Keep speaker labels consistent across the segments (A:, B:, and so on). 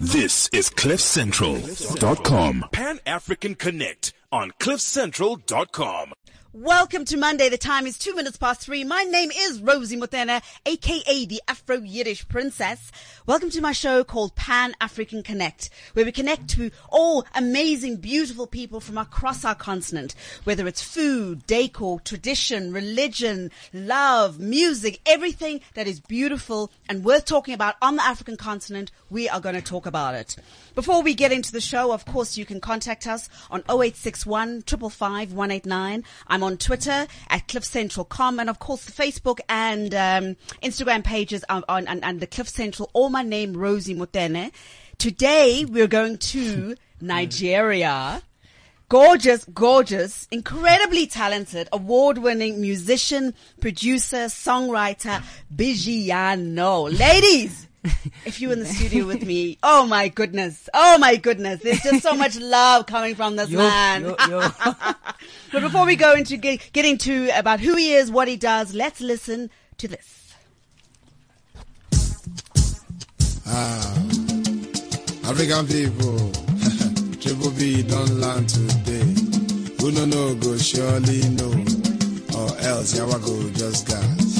A: This is CliffCentral.com.
B: Pan African Connect on CliffCentral.com.
C: Welcome to Monday. The time is two minutes past three. My name is Rosie Motene, aka the Afro Yiddish Princess. Welcome to my show called Pan African Connect, where we connect to all amazing, beautiful people from across our continent, whether it's food, decor, tradition, religion, love, music, everything that is beautiful and worth talking about on the African continent, we are going to talk about it. Before we get into the show, of course, you can contact us on 0861 555 189. I'm on Twitter at cliffcentral.com and of course the Facebook and um, Instagram pages on, and, and the Cliff Central, all my name, Rosie Motene. Today we're going to Nigeria. Gorgeous, gorgeous, incredibly talented, award-winning musician, producer, songwriter, Bigiano. Ladies! if you were in the studio with me, oh my goodness, oh my goodness, there's just so much love coming from this
D: Yo,
C: man.
D: yo, yo.
C: but before we go into get, getting to about who he is, what he does, let's listen to this.
E: Ah, African people, Triple B don't land today. Who no know go surely know, or else yawa go just gas.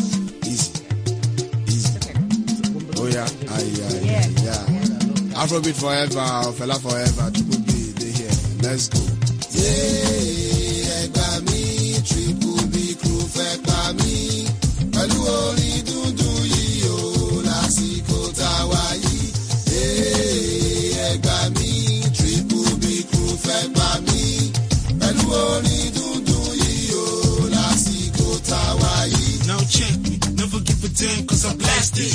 E: Yeah, aye, aye,
C: Yeah.
E: yeah, yeah. Afrobeat forever, fella forever. Triple B, they here. Let's go. Yeah, ẹgbà mi, Triple B crew fẹ́ pa mí. Pẹ̀lú orin dúndún yìí o, lásìkò tá a wá yìí. Yeah, ẹgbà mi, Triple B crew fẹ́ pa mí. Pẹ̀lú orin dúndún yìí o, lásìkò tá a wá yìí.
F: Now check me, never give a damn cause I'm blasted.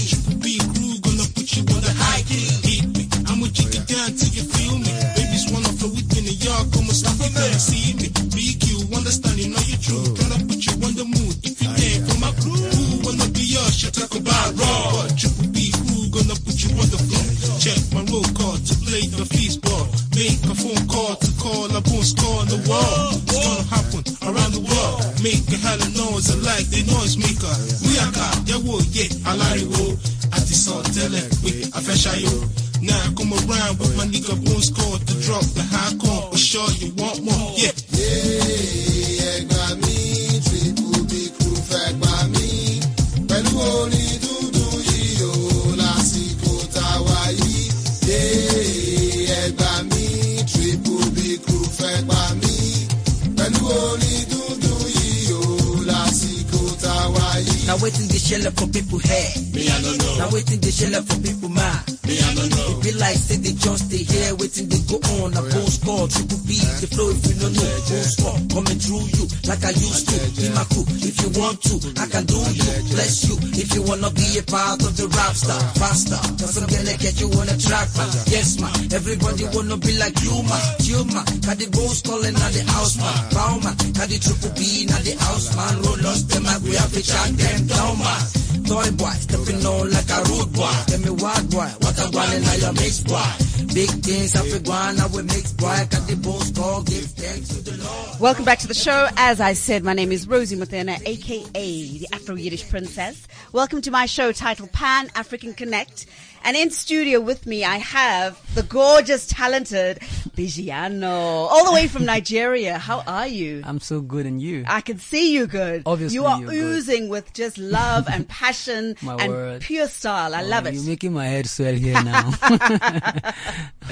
F: Like we
D: have to track them down man Toy boy, stepping on like a rude boy. Tell me what boy, what a one and I your mix boy. Big things I one, I will mix boy. Got the bones call, give thanks to the Lord.
C: Welcome back to the show. As I said, my name is Rosie Motene, aka the Afro Yiddish Princess. Welcome to my show titled Pan African Connect. And in studio with me, I have the gorgeous, talented Bigiano, all the way from Nigeria. How are you?
D: I'm so good and you.
C: I can see you good.
D: Obviously
C: you are
D: you're good.
C: oozing with just love and passion
D: My
C: and
D: word.
C: pure style. I love it.
D: You're making my head swell here now.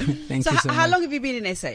D: Thank
C: So,
D: you
C: h-
D: so
C: how long have you been in SA?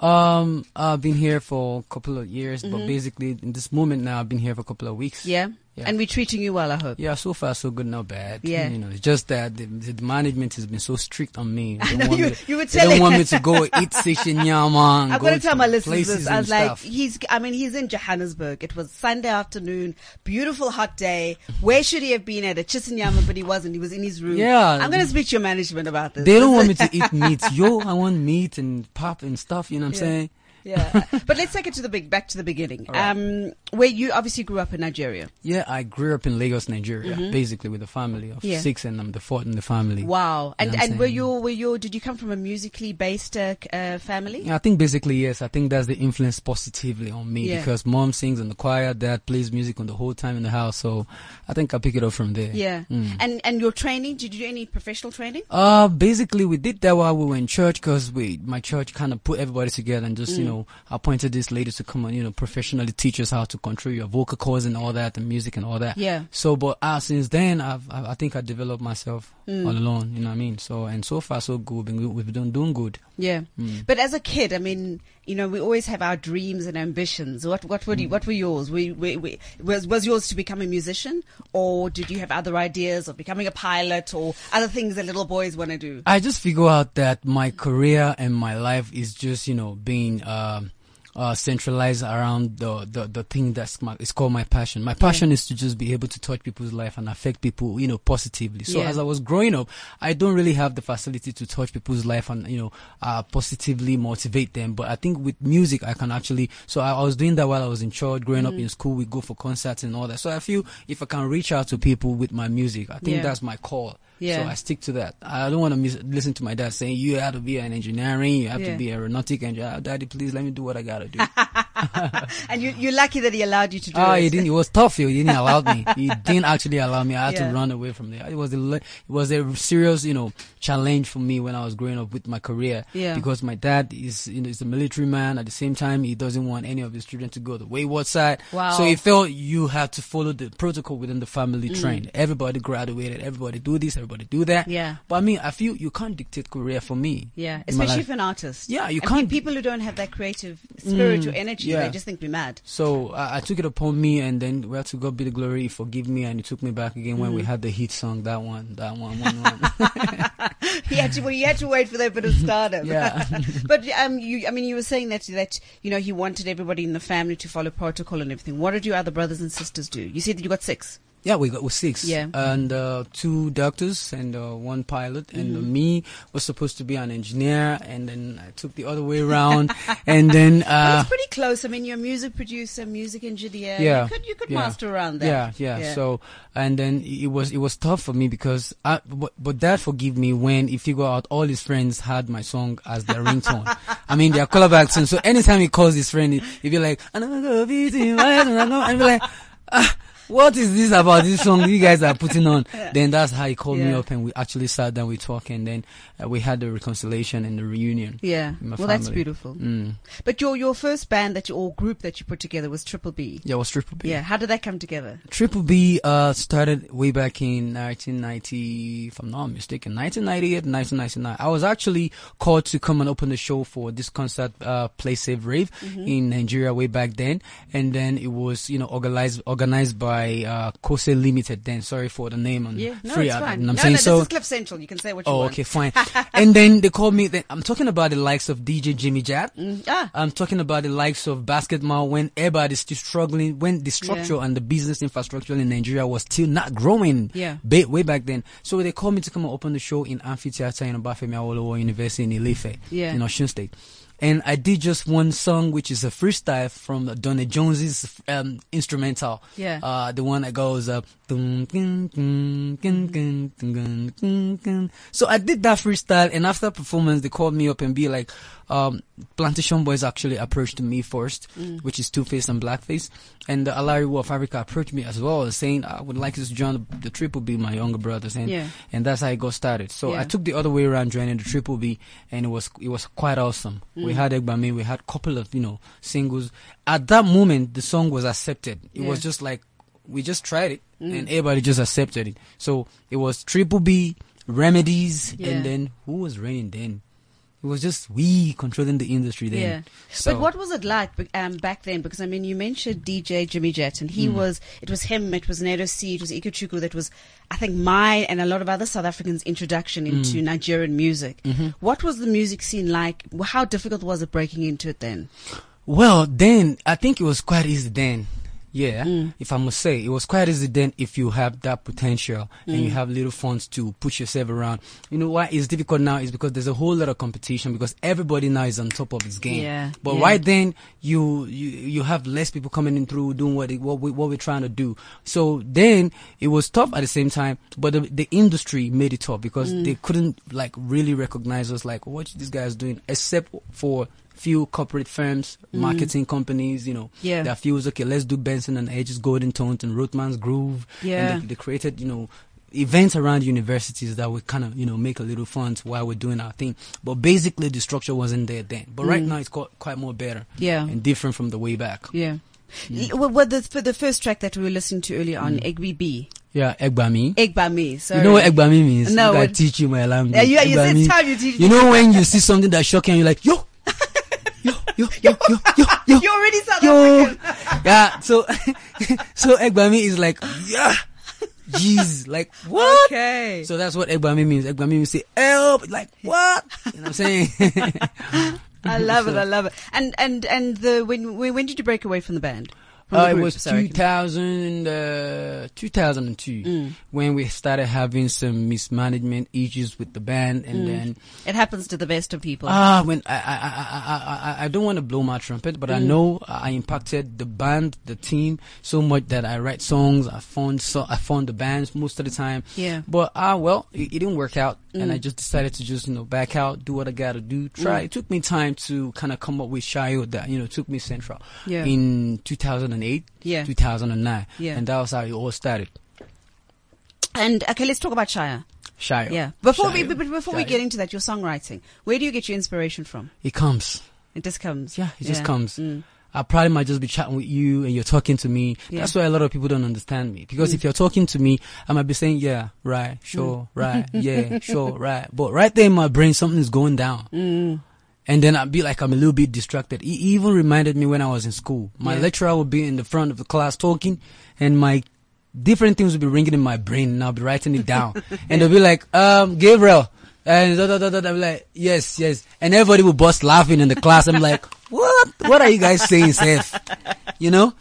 D: Um, I've been here for a couple of years,
C: Mm-hmm.
D: but basically in this moment now, I've been here for a couple of weeks.
C: Yeah?
D: Yeah.
C: And we're treating you well, I hope.
D: Yeah, so far so good, not bad.
C: Yeah.
D: you know, it's just that the, the management has been so strict on me. They
C: know,
D: don't want
C: you-
D: me
C: you were
D: they don't want me to go eat yaman.
C: I've
D: go
C: got to tell my listeners this. I was like,
D: stuff.
C: he's, I mean, he's in Johannesburg. It was Sunday afternoon, beautiful hot day. Where should he have been at? At shisanyama, but he wasn't. He was in his room.
D: Yeah.
C: I'm going to speak to your management about this.
D: They don't want me to eat meat. Yo, I want meat and pop and stuff. You know what I'm
C: Yeah.
D: saying?
C: Yeah. but let's take it to the big, back to the beginning. Um, where you obviously grew up in Nigeria.
G: Yeah, I grew up in Lagos, Nigeria, basically with a family of
C: Mm-hmm. Yeah.
G: six, and I'm the fourth in the family.
C: Wow. And
G: know
C: and were you were you did you come from a musically based uh, uh, family?
G: Yeah, I think basically yes. I think that's the influence positively on me
C: Yeah.
G: because mom sings in the choir, dad plays music on the whole time in the house. So I think I pick it up from there.
C: Yeah.
G: Mm.
C: And and your training? Did you do any professional training?
G: Uh, basically we did that while we were in church because we, my church kind of put everybody together and just, you know, appointed this lady to come and, you know, professionally teach us how to control your vocal cords and all that and music and all that.
C: Yeah.
G: So, but uh, since then, I've, I, I think I developed myself
C: Mm.
G: all alone, you know what I mean? So, and so far so good. We've been, we've been doing good.
C: Yeah.
G: Mm.
C: But as a kid, I mean, you know, we always have our dreams and ambitions. What what were you, what were yours? We, we, we, was was yours to become a musician, or did you have other ideas of becoming a pilot or other things that little boys want to do?
G: I just figure out that my career and my life is just, you know, being, um, uh, centralized around the, the, the thing that's my, it's called my passion. My passion is to just be able to touch people's life and affect people, you know, positively. So
C: Yeah.
G: as I was growing up, I don't really have the facility to touch people's life and, you know, uh, positively motivate them. But I think with music, I can actually, so I, I was doing that while I was in church, growing
C: Mm-hmm.
G: up in school, we go for concerts and all that. So I feel if I can reach out to people with my music, I think
C: Yeah.
G: that's my call.
C: Yeah.
G: So I stick to that. I don't want to mis- listen to my dad saying you have to be an engineering, you have
C: Yeah.
G: to be aeronautic engineer. Uh, daddy, please let me do what I gotta do.
C: And you, you're lucky that he allowed you to do
G: Ah,
C: it.
G: he didn't. It was tough. He didn't allow me. He didn't actually allow me. I had
C: Yeah.
G: to run away from there. It was a, it was a serious, you know, challenge for me when I was growing up with my career.
C: Yeah.
G: Because my dad is, you know, is a military man. At the same time, he doesn't want any of his children to go the wayward side.
C: Wow.
G: So he felt you had to follow the protocol within the family
C: Mm.
G: train. Everybody graduated. Everybody do this. Everybody do that.
C: Yeah.
G: But I mean, I feel you can't dictate career for me.
C: Yeah, especially for an artist.
G: Yeah, you
C: And
G: can't-
C: pe- People who don't have that creative spirit or
G: Mm,
C: energy,
G: yeah.
C: They just think we're mad.
G: So I, I took it upon me, and then we well, to God be the glory, forgive me, and he took me back again when
C: Mm.
G: we had the hit song, that one, that one, one, one.
C: he had to. Well, you had to wait for that bit of stardom.
G: Yeah.
C: but um, you. I mean, you were saying that that you know he wanted everybody in the family to follow protocol and everything. What did your other brothers and sisters do? You said that you got six.
G: Yeah, we got with six,
C: Yeah.
G: and uh, two doctors and uh, one pilot, and uh,
C: Mm-hmm.
G: me was supposed to be an engineer, and then I took the other way around, and then uh,
C: it's pretty close. I mean, you're a music producer, music engineer.
G: yeah,
C: you could you could
G: yeah.
C: master around that.
G: Yeah,
C: that.
G: yeah, So, and then it was it was tough for me because I, but, but dad forgive me when if he figure out all his friends had my song as their ringtone. I mean, their callback song. So anytime he calls his friend, he- he'd be like, "I'm gonna go beat him," and be like, ah, "What is this about this song you guys are putting on?" Then that's how he called me up, and we actually sat down, we talked, and then uh, we had the reconciliation and the reunion.
C: yeah. Well, that's beautiful.
G: Mm.
C: But your your first band that you or group that you put together was Triple B.
G: Yeah, it was Triple B.
C: Yeah. How did that come together?
G: Triple B uh, started way back in 1990, if I'm not mistaken, 1998, 1999. I was actually called to come and open the show for this concert, uh, Play Save Rave
C: Mm-hmm.
G: in Nigeria way back then. And then it was, you know, organized, organized by, uh, Kose Limited then. Sorry for the name on
C: Yeah. No,
G: free.
C: it's fine.
G: you know
C: no,
G: I'm saying?
C: no,
G: so,
C: this is Cliff Central. You can say what you
G: Oh,
C: want.
G: okay, fine. and then they called me. Then I'm talking about the likes of DJ Jimmy Jatt.
C: Ah.
G: I'm talking about the likes of basketball when everybody's still struggling, when the structure and the business infrastructure in Nigeria was still not growing.
C: Yeah.
G: ba- way back then. So they called me to come and open the show in Amphitheater in Obafemi Awolowo University in Ile-Ife,
C: Yeah.
G: in Osun State. And I did just one song, which is a freestyle from Donna Jones's um, instrumental.
C: Yeah.
G: Uh, the one that goes up. So I did that freestyle, and after performance, they called me up and be like, um, Plantation Boys actually approached me first,
C: mm.
G: which is Two Face and Blackface, and the Alari of Africa approached me as well, saying I would like to join the Triple B, my younger brothers, and
C: yeah.
G: and that's how it got started. So
C: yeah.
G: I took the other way around, joining the Triple B, and it was it was quite awesome.
C: Mm.
G: We had Egbami, we had couple of you know singles. At that moment, the song was accepted. It
C: yeah. was
G: just like we just tried it, and everybody just accepted it. So it was Triple B, Remedies,
C: Yeah.
G: and then who was reigning then? It was just we controlling the industry then.
C: Yeah.
G: So,
C: but what was it like um, back then? Because I mean, you mentioned DJ Jimmy Jatt, and he was. It was him. It was Naeto C. It was Ikechukwu. That was, I think, my and a lot of other South Africans' introduction into
G: Hmm.
C: Nigerian music.
G: Mm-hmm.
C: What was the music scene like? How difficult was it breaking into it then?
G: Well, then I think it was quite easy then. Yeah,
C: Mm.
G: if I must say, it was quite easy then if you have that potential and
C: Mm.
G: you have little funds to push yourself around. You know why it's difficult now is because there's a whole lot of competition because everybody now is on top of his game.
C: Yeah,
G: But
C: yeah.
G: right then you you you have less people coming in through doing what it, what we what we're trying to do. So then it was tough at the same time, but the, the industry made it tough because
C: Mm.
G: they couldn't like really recognize us like what this guy is doing, except for few corporate firms, marketing companies, you know,
C: Mm. Yeah.
G: that feels okay. Let's do Benson and Hedges Golden Tones and Rothmans Groove.
C: Yeah.
G: and they, they created you know events around universities that would kind of you know make a little funds while we're doing our thing. But basically, the structure wasn't there then. But right now, it's quite, quite more better.
C: Mm. Yeah.
G: and different from the way back.
C: Yeah. Y- Well, well, the, for the first track that we were listening to earlier on, Egby B.
G: Yeah, Egbami.
C: Egbami. Sorry.
G: You know what Egbami means?
C: No,
G: I teach you my language.
C: Yeah, you, you said time you teach
G: You know when you see something that's shocking, you're like, yo, yo, yo, yo, yo, yo, yo.
C: You already South
G: Yo.
C: African.
G: yeah, so, so Egbami is like, yeah, jeez, like, what?
C: Okay.
G: So that's what Egbami means. Egbami means say, help, like, what? You know what I'm saying?
C: I love it. I love it. And and and the when when when did you break away from the band?
G: Uh, it was
C: sorry.
G: 2000, uh, 2002
C: Mm.
G: when we started having some mismanagement issues with the band, and
C: Mm.
G: then
C: It happens to the best of people.
G: ah, when I I, I, I, I I don't want to blow my trumpet, but I
C: Mm.
G: know I impacted the band, the team so much that I write songs. I found so I found the bands most of the time.
C: Yeah.
G: But ah, well, it, it didn't work out, and
C: Mm.
G: I just decided to just you know back out, do what I got to do. Try.
C: Mm.
G: It took me time to kind of come up with Shayo that you know took me central.
C: Yeah.
G: In 2008.
C: Yeah.
G: 2009.
C: Yeah.
G: And that was how it all started.
C: And okay, let's talk about Shire.
G: Shayo.
C: Yeah. Before we
G: Shayo.
C: but before we get into that, your songwriting. Where do you get your inspiration from?
G: It comes.
C: It just comes.
G: Yeah, it just comes.
C: Mm.
G: I probably might just be chatting with you and you're talking to me.
C: Yeah.
G: That's why a lot of people don't understand me. Because
C: Mm.
G: if you're talking to me, I might be saying, yeah, right, sure, right, yeah, sure, right. But right there in my brain, something's going down. And then I'd be like, I'm a little bit distracted. He even reminded me when I was in school. My
C: Yeah.
G: lecturer would be in the front of the class talking and my different things would be ringing in my brain and I'll be writing it down. and they'll be like, um, Gabriel. And da, da, da, da, da. I'm like, yes, yes. And everybody would bust laughing in the class. I'm like, what? What are you guys saying, Seth? You know?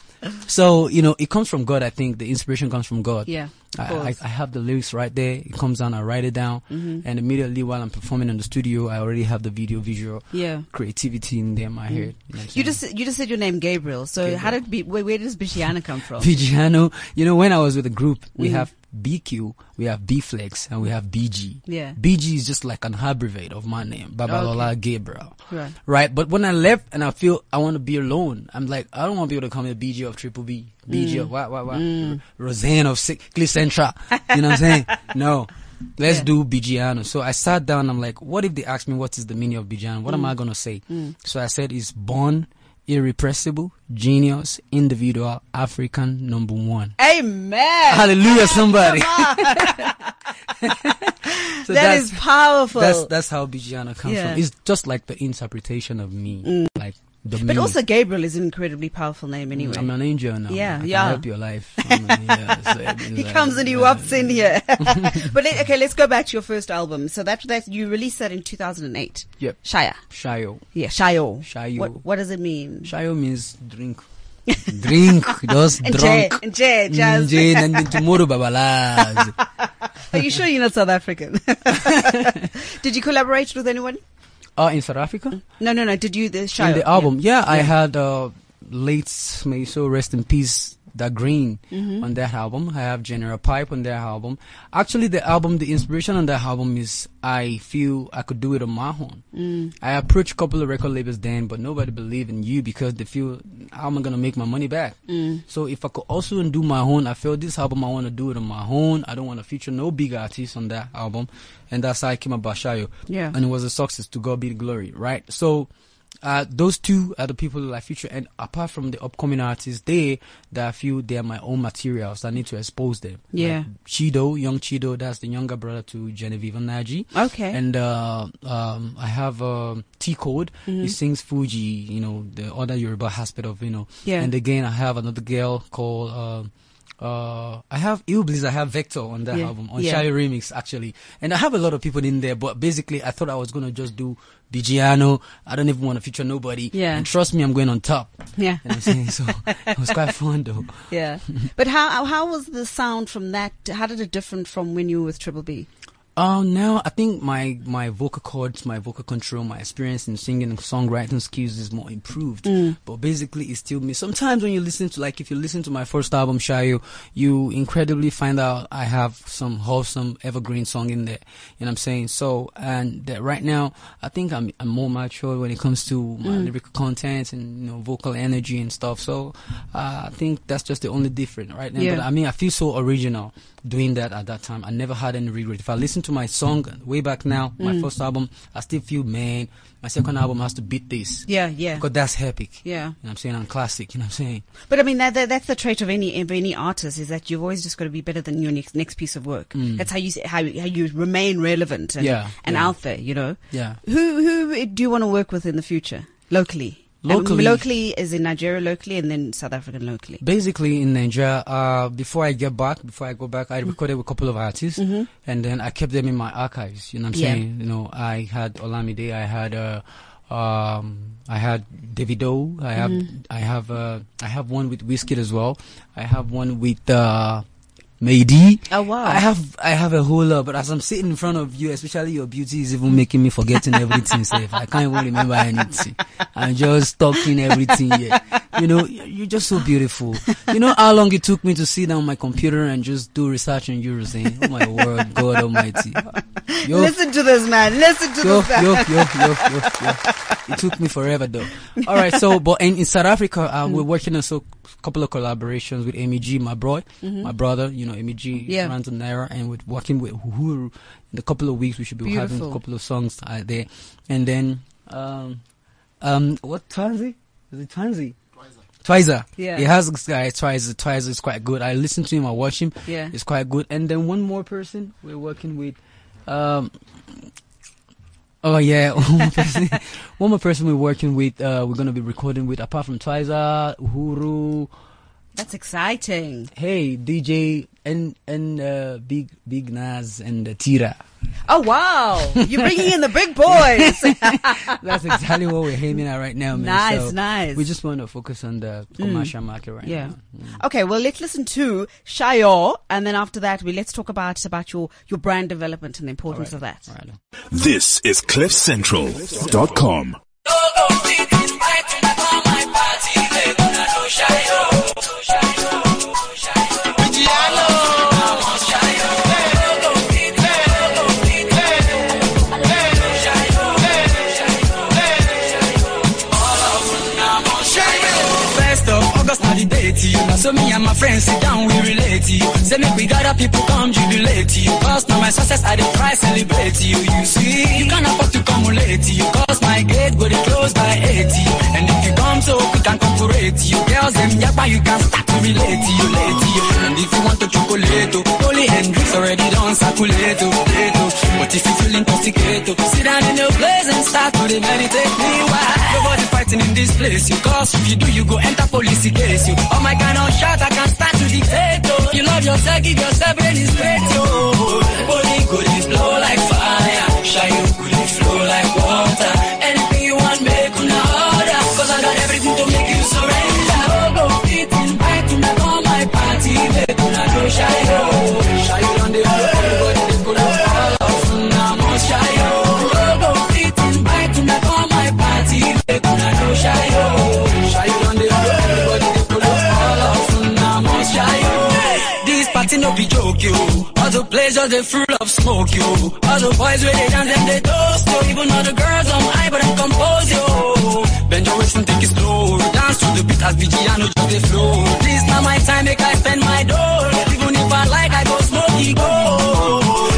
G: So, you know, it comes from God, I think. The inspiration comes from God.
C: Yeah.
G: I, I, have the lyrics right there. It comes down, I write it down.
C: Mhm.
G: And immediately while I'm performing in the studio, I already have the video visual
C: Yeah.
G: creativity in there in my head. You, know I'm
C: You just you just said your name Gabriel. So how did be, where, where does Bigiano come from?
G: Bigiano, you know, when I was with the group, we
C: Mhm.
G: have BQ, we have B Flex, and we have BG.
C: Yeah.
G: BG is just like an abbreviate of my name, Babalola Gabriel.
C: Right.
G: Right. But when I left and I feel I want to be alone, I'm like, I don't want people to call me BG of Triple B. BG
C: Mm.
G: what, what, what?
C: Mm.
G: Roseanne of Cliff Central. You know what I'm saying? No. Let's
C: Yeah.
G: do Bigiano. So I sat down. I'm like, what if they ask me what is the meaning of Bigiano? What am
C: Mm.
G: I gonna say?
C: Mm.
G: So I said, it's born, irrepressible, genius, individual, African, number one.
C: Amen.
G: Hallelujah, somebody. So that's-
C: powerful.
G: That's that's how Bigiano comes
C: Yeah.
G: from. It's just like the interpretation of me,
C: Mm.
G: like
C: But
G: meaning.
C: also Gabriel is an incredibly powerful name mm, anyway.
G: I'm an angel now.
C: Yeah,
G: I
C: yeah.
G: help your life. I'm a- yeah, so
C: he
G: like-
C: comes and he
G: yeah.
C: whops in here. but let, okay, let's go back to your first album. So that that you released that in 2008.
G: Yep.
C: Shaya.
G: Shayo.
C: Yeah, Shayo.
G: Shayo.
C: What what does it mean?
G: Shayo means drink. drink, just drunk.
C: Jay, Jazz.
G: Mm, Jay, and then tomorrow babalas.
C: Are you sure you're not South African? Did you collaborate with anyone?
G: Oh, in South Africa?
C: No, no, no. Did you the Shayo?
G: in the album. Yeah, I had uh, late, may so rest in peace, Da Grin
C: Mhm.
G: on that album. I have General Pype on that album. Actually, the album, the inspiration on that album is I feel I could do it on my own.
C: Mm.
G: I approached a couple of record labels then, but nobody believed in you because they feel, how am I going to make my money back?
C: Mm.
G: So if I could also do my own, I feel this album, I want to do it on my own. I don't want to feature no big artists on that album. And that's how I came about Shayo.
C: Yeah.
G: And it was a success to God be the glory, right? So, uh, those two are the people that I feature. And apart from the upcoming artists, they, that I feel they are my own materials. I need to expose them.
C: Yeah.
G: Like Chido, young Chido, that's the younger brother to Genevieve Nnaji.
C: Okay.
G: And, uh, um, I have, um, T Code. He
C: Mhm.
G: sings Fuji, you know, the other Yoruba aspect of, you know.
C: Yeah.
G: And again, I have another girl called, uh, uh, I have Illbliss, I have Vector on that
C: Yeah,
G: album, on
C: yeah.
G: Shy Remix actually. And I have a lot of people in there, but basically I thought I was gonna just do Bigiano. I don't even want to feature nobody.
C: Yeah.
G: And trust me, I'm going on top.
C: Yeah.
G: You know what I'm saying? So it was quite fun though.
C: Yeah. but how how was the sound from that? How did it different from when you were with Triple B?
G: Um, now I think my my vocal cords, my vocal control, my experience in singing and songwriting skills is more improved. But basically, it's still me. Sometimes when you listen to, like, if you listen to my first album, Shayo, you incredibly find out I have some wholesome evergreen song in there. You know what I'm saying? So, and that right now, I think I'm I'm more mature when it comes to my lyrical content and you know vocal energy and stuff. So, uh, I think that's just the only difference right now.
C: Yeah.
G: But I mean, I feel so original doing that at that time. I never had any regret. If I listen to my song way back now, my
C: Mm.
G: first album, I still feel, man, my second album has to beat this.
C: Yeah, yeah.
G: Because that's epic.
C: Yeah.
G: You know what I'm saying? I'm classic. You know what I'm saying?
C: But I mean, that, that that's the trait of any of any artist is that you've always just got to be better than your next next piece of work. That's how you how, how you remain relevant and,
G: Mm. Yeah,
C: and
G: yeah.
C: out there. You know.
G: Yeah.
C: Who who do you want to work with in the future locally? And
G: Locally-
C: locally is in Nigeria locally, and then South African locally.
G: Basically, in Nigeria, uh, before I get back, before I go back. I recorded with a couple of artists, and then I kept them in my archives. You know what I'm
C: Mm-hmm. Yeah.
G: saying? You know, I had Olamide, I had uh, um, I had Davido, I have,
C: Mm-hmm.
G: I have, uh, I have one with Whiskey as well. I have one with uh, May D.
C: Oh, wow.
G: I have, I have a whole lot, but as I'm sitting in front of you, especially your beauty is even making me forgetting everything. Safe. I can't even remember anything. I'm just talking everything. Yeah. You know, you're just so beautiful. You know how long it took me to sit down my computer and just do research on you, saying, "Oh my word, God Almighty." Yo,
C: Listen to this man. Listen to
G: yo,
C: this man.
G: yo, yo, yo, yo, yo. It took me forever though. All right, so but in, in South Africa, uh, we're working on so couple of collaborations with MEG, my bro, my brother. You know, MEG
C: Mm-hmm. Yeah.
G: runs Naira, and we're working with Uhuru. In a couple of weeks, we should be having a couple of songs uh, there, and then um, um, what Twanzy? Is it Twanzy? Twizer.
C: Yeah.
G: He has this guy, Twizer. Twizer is quite good. I listen to him, I watch him.
C: Yeah.
G: It's quite good. And then one more person we're working with. Um, oh yeah, one more person. one more person we're working with. Uh, we're gonna be recording with. Apart from Twizer, Uhuru,
C: That's exciting.
G: hey DJ, and and uh, Big Big Nuz and uh, Tira.
C: Oh wow, you're bringing in the big boys.
G: That's exactly what we're aiming at right now, man.
C: Nice,
G: So
C: nice.
G: We just want to focus on the commercial market right
C: Yeah.
G: now.
C: Okay, well let's listen to Shayo, and then after that, we let's talk about about your your brand development and the importance of that.
G: All right.
B: This is CliffCentral.com.
H: First Date you. So me and my friends sit down, we relate you. Say make we gather people come jubilate to you. Cause now my success, I dey try celebrate you. You see, you can't afford to come late you. Cause my gate go dey close by 80. And if you come so quick and corporate you. Girls, them yapa, you can start to relate to you, late you. And if you want to chocolate, oh, Holy Hendrix already done circulate, oh, oh. But if you feel intoxicated, oh, sit down in your place and start to meditate me. Why? Nobody fighting in this place, you. Cause if you do, you go enter police case, you. Oh my God, on shot, I can't start to dictate, oh. You love yourself, give yourself brain is great, yo. Body go dey flow like fire. Shy you go flow like water. All the places they full of smoke, yo. All the boys where they dance and they toast, yo. Even all the girls on high, but I'm composed, yo. Bend your waist and take it slow. Dance to the beat as Bigiano just the flow. This not my time, make I spend my dough. Even if I like, I go smoky go.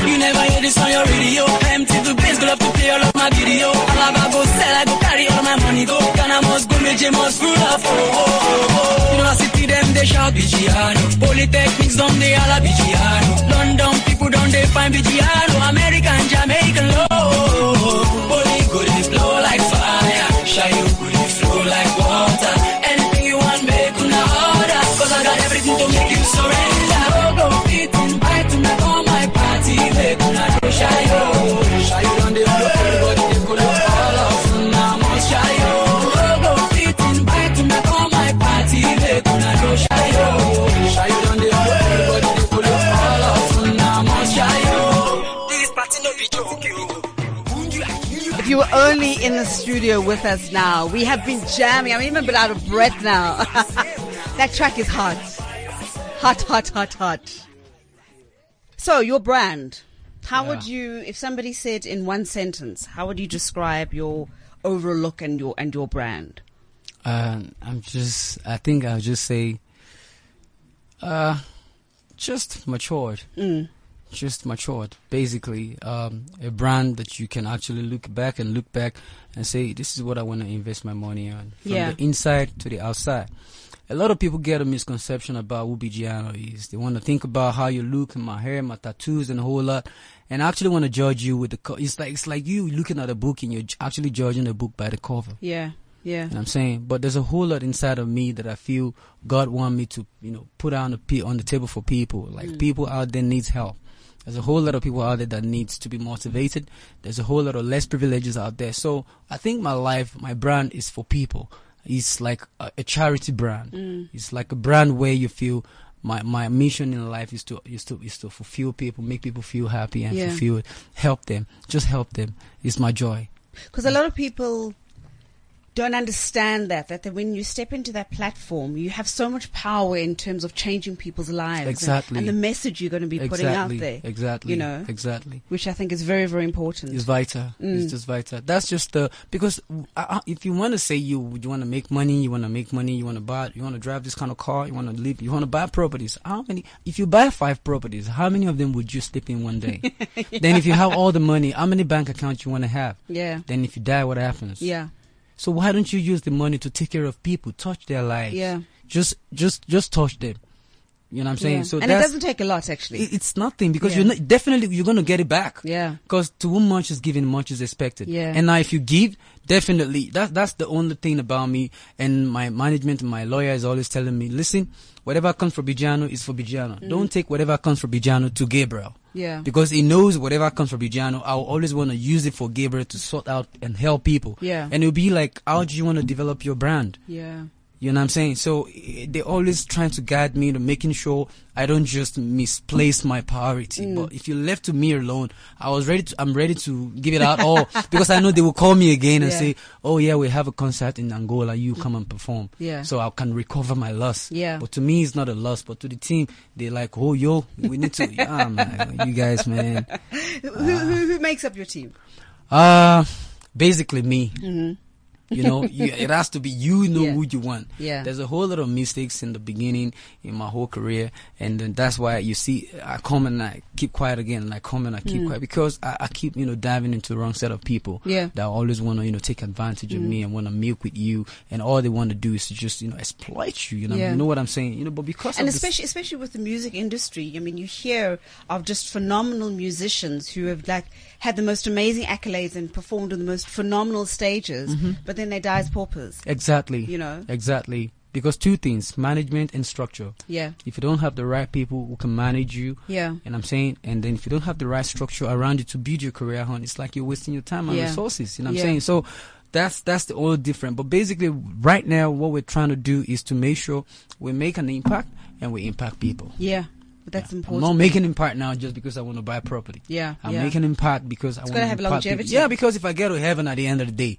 H: You never hear this on your radio. Empty the bass, go up to play all of my video. Alaba go sell, I go carry all my money go. Ghana must go, Meje must full of oh, oh, oh. You know I they shout Bigiano. Polytechnics don't they all a Bigiano. London people don't they find Bigiano. American, Jamaican low. Poly go they flow like fire. Shy
C: in the studio with us now, we have been jamming. I'm even a bit out of breath now. that track is hot. Hot, hot, hot, hot. So, your brand. How would you, if somebody said in one sentence, how would you describe your overall look and your and your brand?
G: Uh, I'm just, I think I'll just say, uh, just matured.
C: Mm.
G: Just matured. Basically, um, a brand that you can actually look back and look back and say, this is what I want to invest my money on. From
C: Yeah.
G: the inside to the outside. A lot of people get a misconception about who Bigiano is. They want to think about how you look, and my hair, my tattoos, and a whole lot. And I actually want to judge you with the. Co- it's like it's like you looking at a book and you're actually judging the book by the cover.
C: Yeah, yeah.
G: You know I'm saying? But there's a whole lot inside of me that I feel God want me to, you know, put on the on the table for people. Like people out there needs help. There's a whole lot of people out there that needs to be motivated. There's a whole lot of less privileges out there. So I think my life, my brand is for people. It's like a, a charity brand. Mm. It's like a brand where you feel my, my mission in life is to is to is to fulfill people, make people feel happy and
C: Yeah.
G: fulfill help them. Just help them. It's my joy.
C: Because a lot of people don't understand that, that that when you step into that platform, you have so much power in terms of changing people's lives. and-
G: Exactly.
C: And, the message you're going to be putting out there.
G: Exactly.
C: You know,
G: Exactly.
C: which I think is very, very important.
G: It's vital.
C: Mm.
G: It's just vital. That's just the because uh, uh, if you want to say you you want to make money, you want to make money, you want to buy, you want to drive this kind of car, you want to live, you want to buy properties. How many? If you buy five properties, how many of them would you sleep in one day? Then if you have all the money, how many bank accounts you want to have?
C: yeah.
G: Then if you die, what happens?
C: Yeah.
G: So why don't you use the money to take care of people, touch their lives?
C: Yeah.
G: Just just just touch them. You know what I'm saying?
C: yeah.
G: So
C: and it doesn't take a lot, actually.
G: it- it's nothing because
C: Yeah.
G: you're not, definitely you're gonna get it back.
C: yeah.
G: Because to whom much is given, much is expected.
C: Yeah.
G: And now if you give, definitely, that's, that's the only thing about me. And my management and my lawyer is always telling me, listen, whatever comes from Bigiano is for Bigiano.
C: Mm.
G: Don't take whatever comes from Bigiano to Gabriel.
C: Yeah.
G: Because he knows whatever comes from Bigiano, I'll always want to use it for Gabriel to sort out and help people.
C: Yeah.
G: And it'll be like, how do you want to develop your brand?
C: Yeah.
G: You know what I'm saying? So eh, they're always trying to guide me to making sure I don't just misplace my priority.
C: Mm.
G: But if you left to me alone, I was ready to, I'm ready to give it out all because I know they will call me again and
C: Yeah.
G: say, oh yeah, we have a concert in Angola. You come and perform.
C: Yeah.
G: So I can recover my loss.
C: Yeah.
G: But to me, it's not a loss. But to the team, they're like, oh yo, we need to, yeah, man, you guys, man.
C: Who, who, who makes up your team?
G: Uh, basically me.
C: Mm-hmm.
G: You know, you, it has to be you know
C: Yeah.
G: who you want.
C: Yeah.
G: There's a whole lot of mistakes in the beginning in my whole career, and then that's why you see I come and I keep quiet again, and I come and I keep quiet because I, I keep you know diving into the wrong set of people.
C: Mm. Yeah. Mm.
G: That always want to you know take advantage of me and want to milk with you, and all they want to do is to just you know exploit you. You know,
C: Yeah.
G: you know what I'm saying. You know, but because
C: and especially especially with the music industry i mean you hear of just phenomenal musicians who have like had the most amazing accolades and performed on the most phenomenal stages
G: Mm-hmm.
C: but then they die as paupers
G: exactly,
C: you know
G: exactly because two things: management and structure.
C: yeah
G: If you don't have the right people who can manage you,
C: yeah
G: And I'm saying, and then if you don't have the right structure around you to build your career on, it's like you're wasting your time and
C: Yeah.
G: resources. You know what
C: Yeah.
G: I'm saying? So that's that's the all different. But basically, right now, what we're trying to do is to make sure we make an impact and we impact people.
C: yeah but that's
G: I'm
C: important
G: not making impact now just because I want to buy property.
C: yeah
G: I'm
C: yeah.
G: making impact because I want to
C: have
G: impact people.
C: longevity.
G: Yeah, because if I get to heaven at the end of the day.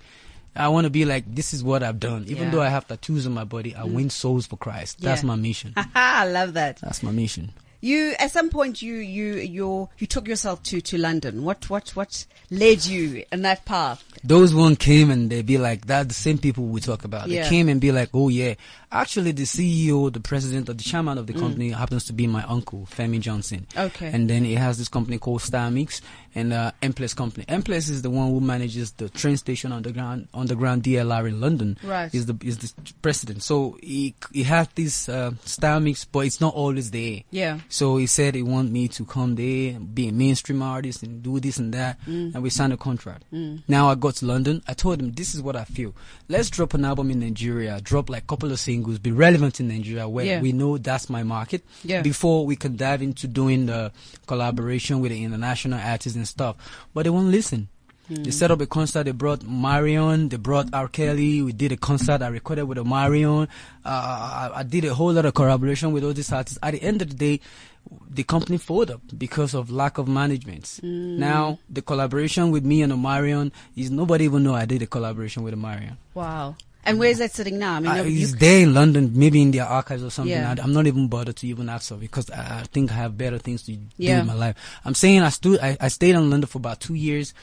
G: I want to be like, this is what I've done. Even
C: Yeah. Mm.
G: though I have tattoos on my body, I win souls for Christ. That's
C: Yeah.
G: my mission.
C: i love that
G: That's my mission.
C: You at some point you you you you took yourself to to london what what what led you in that path
G: those one came and they be like that the same people we talk about
C: Yeah.
G: they came and be like oh yeah actually the ceo the president or the chairman of the company happens to be my uncle femi johnson
C: Mm. Okay.
G: and then he has this company called star mix and uh Mplace company Mplace is the one who manages the train station underground underground dlr in london
C: Right.
G: is the is the president so he he had this uh star mix but it's not always there
C: yeah
G: so he said he want me to come there, be a mainstream artist, and do this and that, and we signed a contract. Now I got to London. I told him this is what I feel. Let's drop an album in Nigeria, drop like a couple of singles, be relevant in Nigeria, where
C: Yeah.
G: we know that's my market.
C: Yeah.
G: Before we can dive into doing the collaboration with the international artists and stuff, but they won't listen. They set up a concert. They brought Omarion. They brought R. Kelly. We did a concert. I recorded with Omarion. Uh, I, I did a whole lot of collaboration with all these artists. At the end of the day, the company folded up because of lack of management. Now the collaboration with me and Omarion is nobody even know I did a collaboration with Omarion.
C: Wow. And where's that sitting now? I mean,
G: Uh, he's there in London, maybe in their archives or something.
C: Yeah.
G: I, I'm not even bothered to even ask her because I, I think I have better things to do in my life. I'm saying I stood, I, I stayed in London for about two years.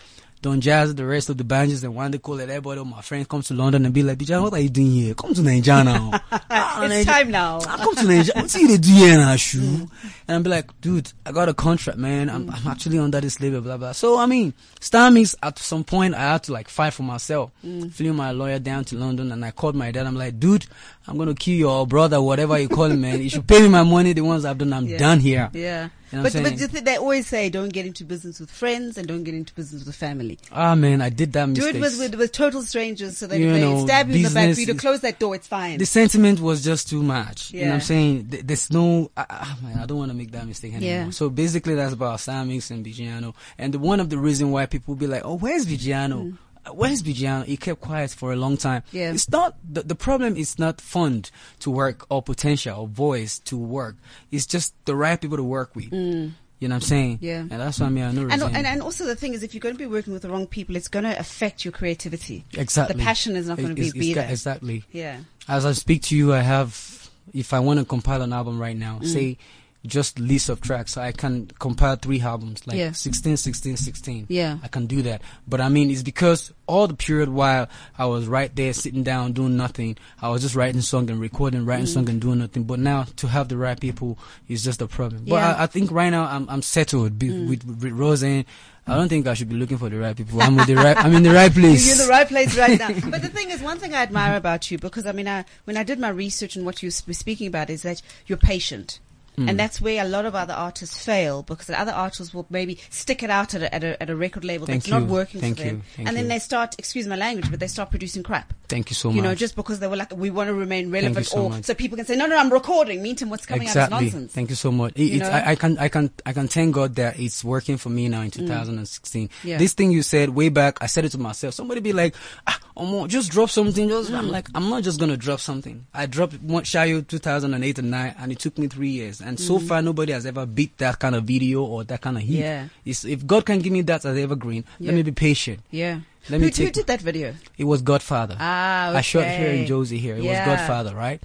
G: Don Jazzy, the rest of the bands, and one they call it everybody, my friends come to London and be like, Bijan, what are you doing here? Come to Nigeria now. Ah,
C: it's
G: Naija-
C: time now.
G: I come to Nigeria. What you they do here now, shoe? And I'm be like, dude, I got a contract, man. I'm, I'm actually under this label, blah, blah. So, I mean, Star Mix, at some point, I had to like fight for myself. Flew my lawyer down to London and I called my dad. I'm like, dude, I'm going to kill your brother, whatever you call him, man. You should pay me my money, the ones I've done. I'm
C: Yeah.
G: done here.
C: Yeah.
G: You know
C: but but you they always say don't get into business with friends and don't get into business with family.
G: Ah, man, I did that
C: Do it with, with with total strangers so that
G: You
C: if they
G: know,
C: stab you in the back, for you to close that door, it's fine.
G: the sentiment was just too much. You know what I'm saying? Th- There's no, uh, uh, man, I don't want to make that mistake anymore.
C: Yeah.
G: So basically that's about Samix and Bigiano. And the, one of the reason why people be like, oh, where's Bigiano? Uh, Where's Bigiano? He kept quiet for a long time.
C: Mm. Yeah.
G: It's not, the, the problem is not fund to work or potential or voice to work. It's just the right people to work with. You know what I'm saying?
C: Mm. Yeah.
G: And that's why I mean, I know
C: and, and and also the thing is, if you're going to be working with the wrong people, it's going to affect your creativity.
G: Exactly.
C: The passion is not going to be, be there.
G: Exactly.
C: Yeah.
G: As I speak to you, I have, if I want to compile an album right now,
C: Mm.
G: say just list of tracks, I can compile three albums, like
C: Yeah.
G: 16, 16, 16.
C: Yeah.
G: I can do that. But I mean, it's because all the period while I was right there sitting down doing nothing, I was just writing song and recording, writing
C: Mm.
G: song and doing nothing. But now to have the right people is just a problem. But
C: Yeah. Mm.
G: I, I think right now I'm, I'm settled be, with, with Roseanne. I don't think I should be looking for the right people. I'm with the right, I'm in the right place.
C: You're in the right place right now. But the thing is, one thing I admire about you, because I mean, I, when I did my research and what you were speaking about, is that you're patient.
G: Hmm.
C: And that's where a lot of other artists fail because the other artists will maybe stick it out at a, at a, at a record label
G: Thank
C: that's not working
G: Thank
C: for them.
G: you.
C: And then
G: you.
C: they start, excuse my language, but they start producing crap.
G: Thank you so
C: you
G: much.
C: You know, just because they were like, we want to remain relevant,
G: so
C: or
G: much.
C: so people can say, no, no, I'm recording. Meantime, what's coming
G: exactly.
C: out is nonsense.
G: Thank you so much. It,
C: You?
G: I, I can I can I can thank God that it's working for me now in 2016.
C: Mm. Yeah.
G: This thing you said way back, I said it to myself. Somebody be like, ah, Omo, just drop something. Just I'm
C: Mm.
G: like, I'm not just gonna drop something. I dropped one Shayo 2008 and 9, and it took me three years. And so far, nobody has ever beat that kind of video or that kind of hit.
C: Mm. Yeah.
G: It's, if God can give me that as evergreen,
C: Yeah.
G: let me be patient.
C: Yeah.
G: Let
C: who,
G: me
C: who did that video?
G: It was Godfather.
C: Ah, okay.
G: I shot here in Jozi here. It
C: Yeah.
G: was Godfather, right?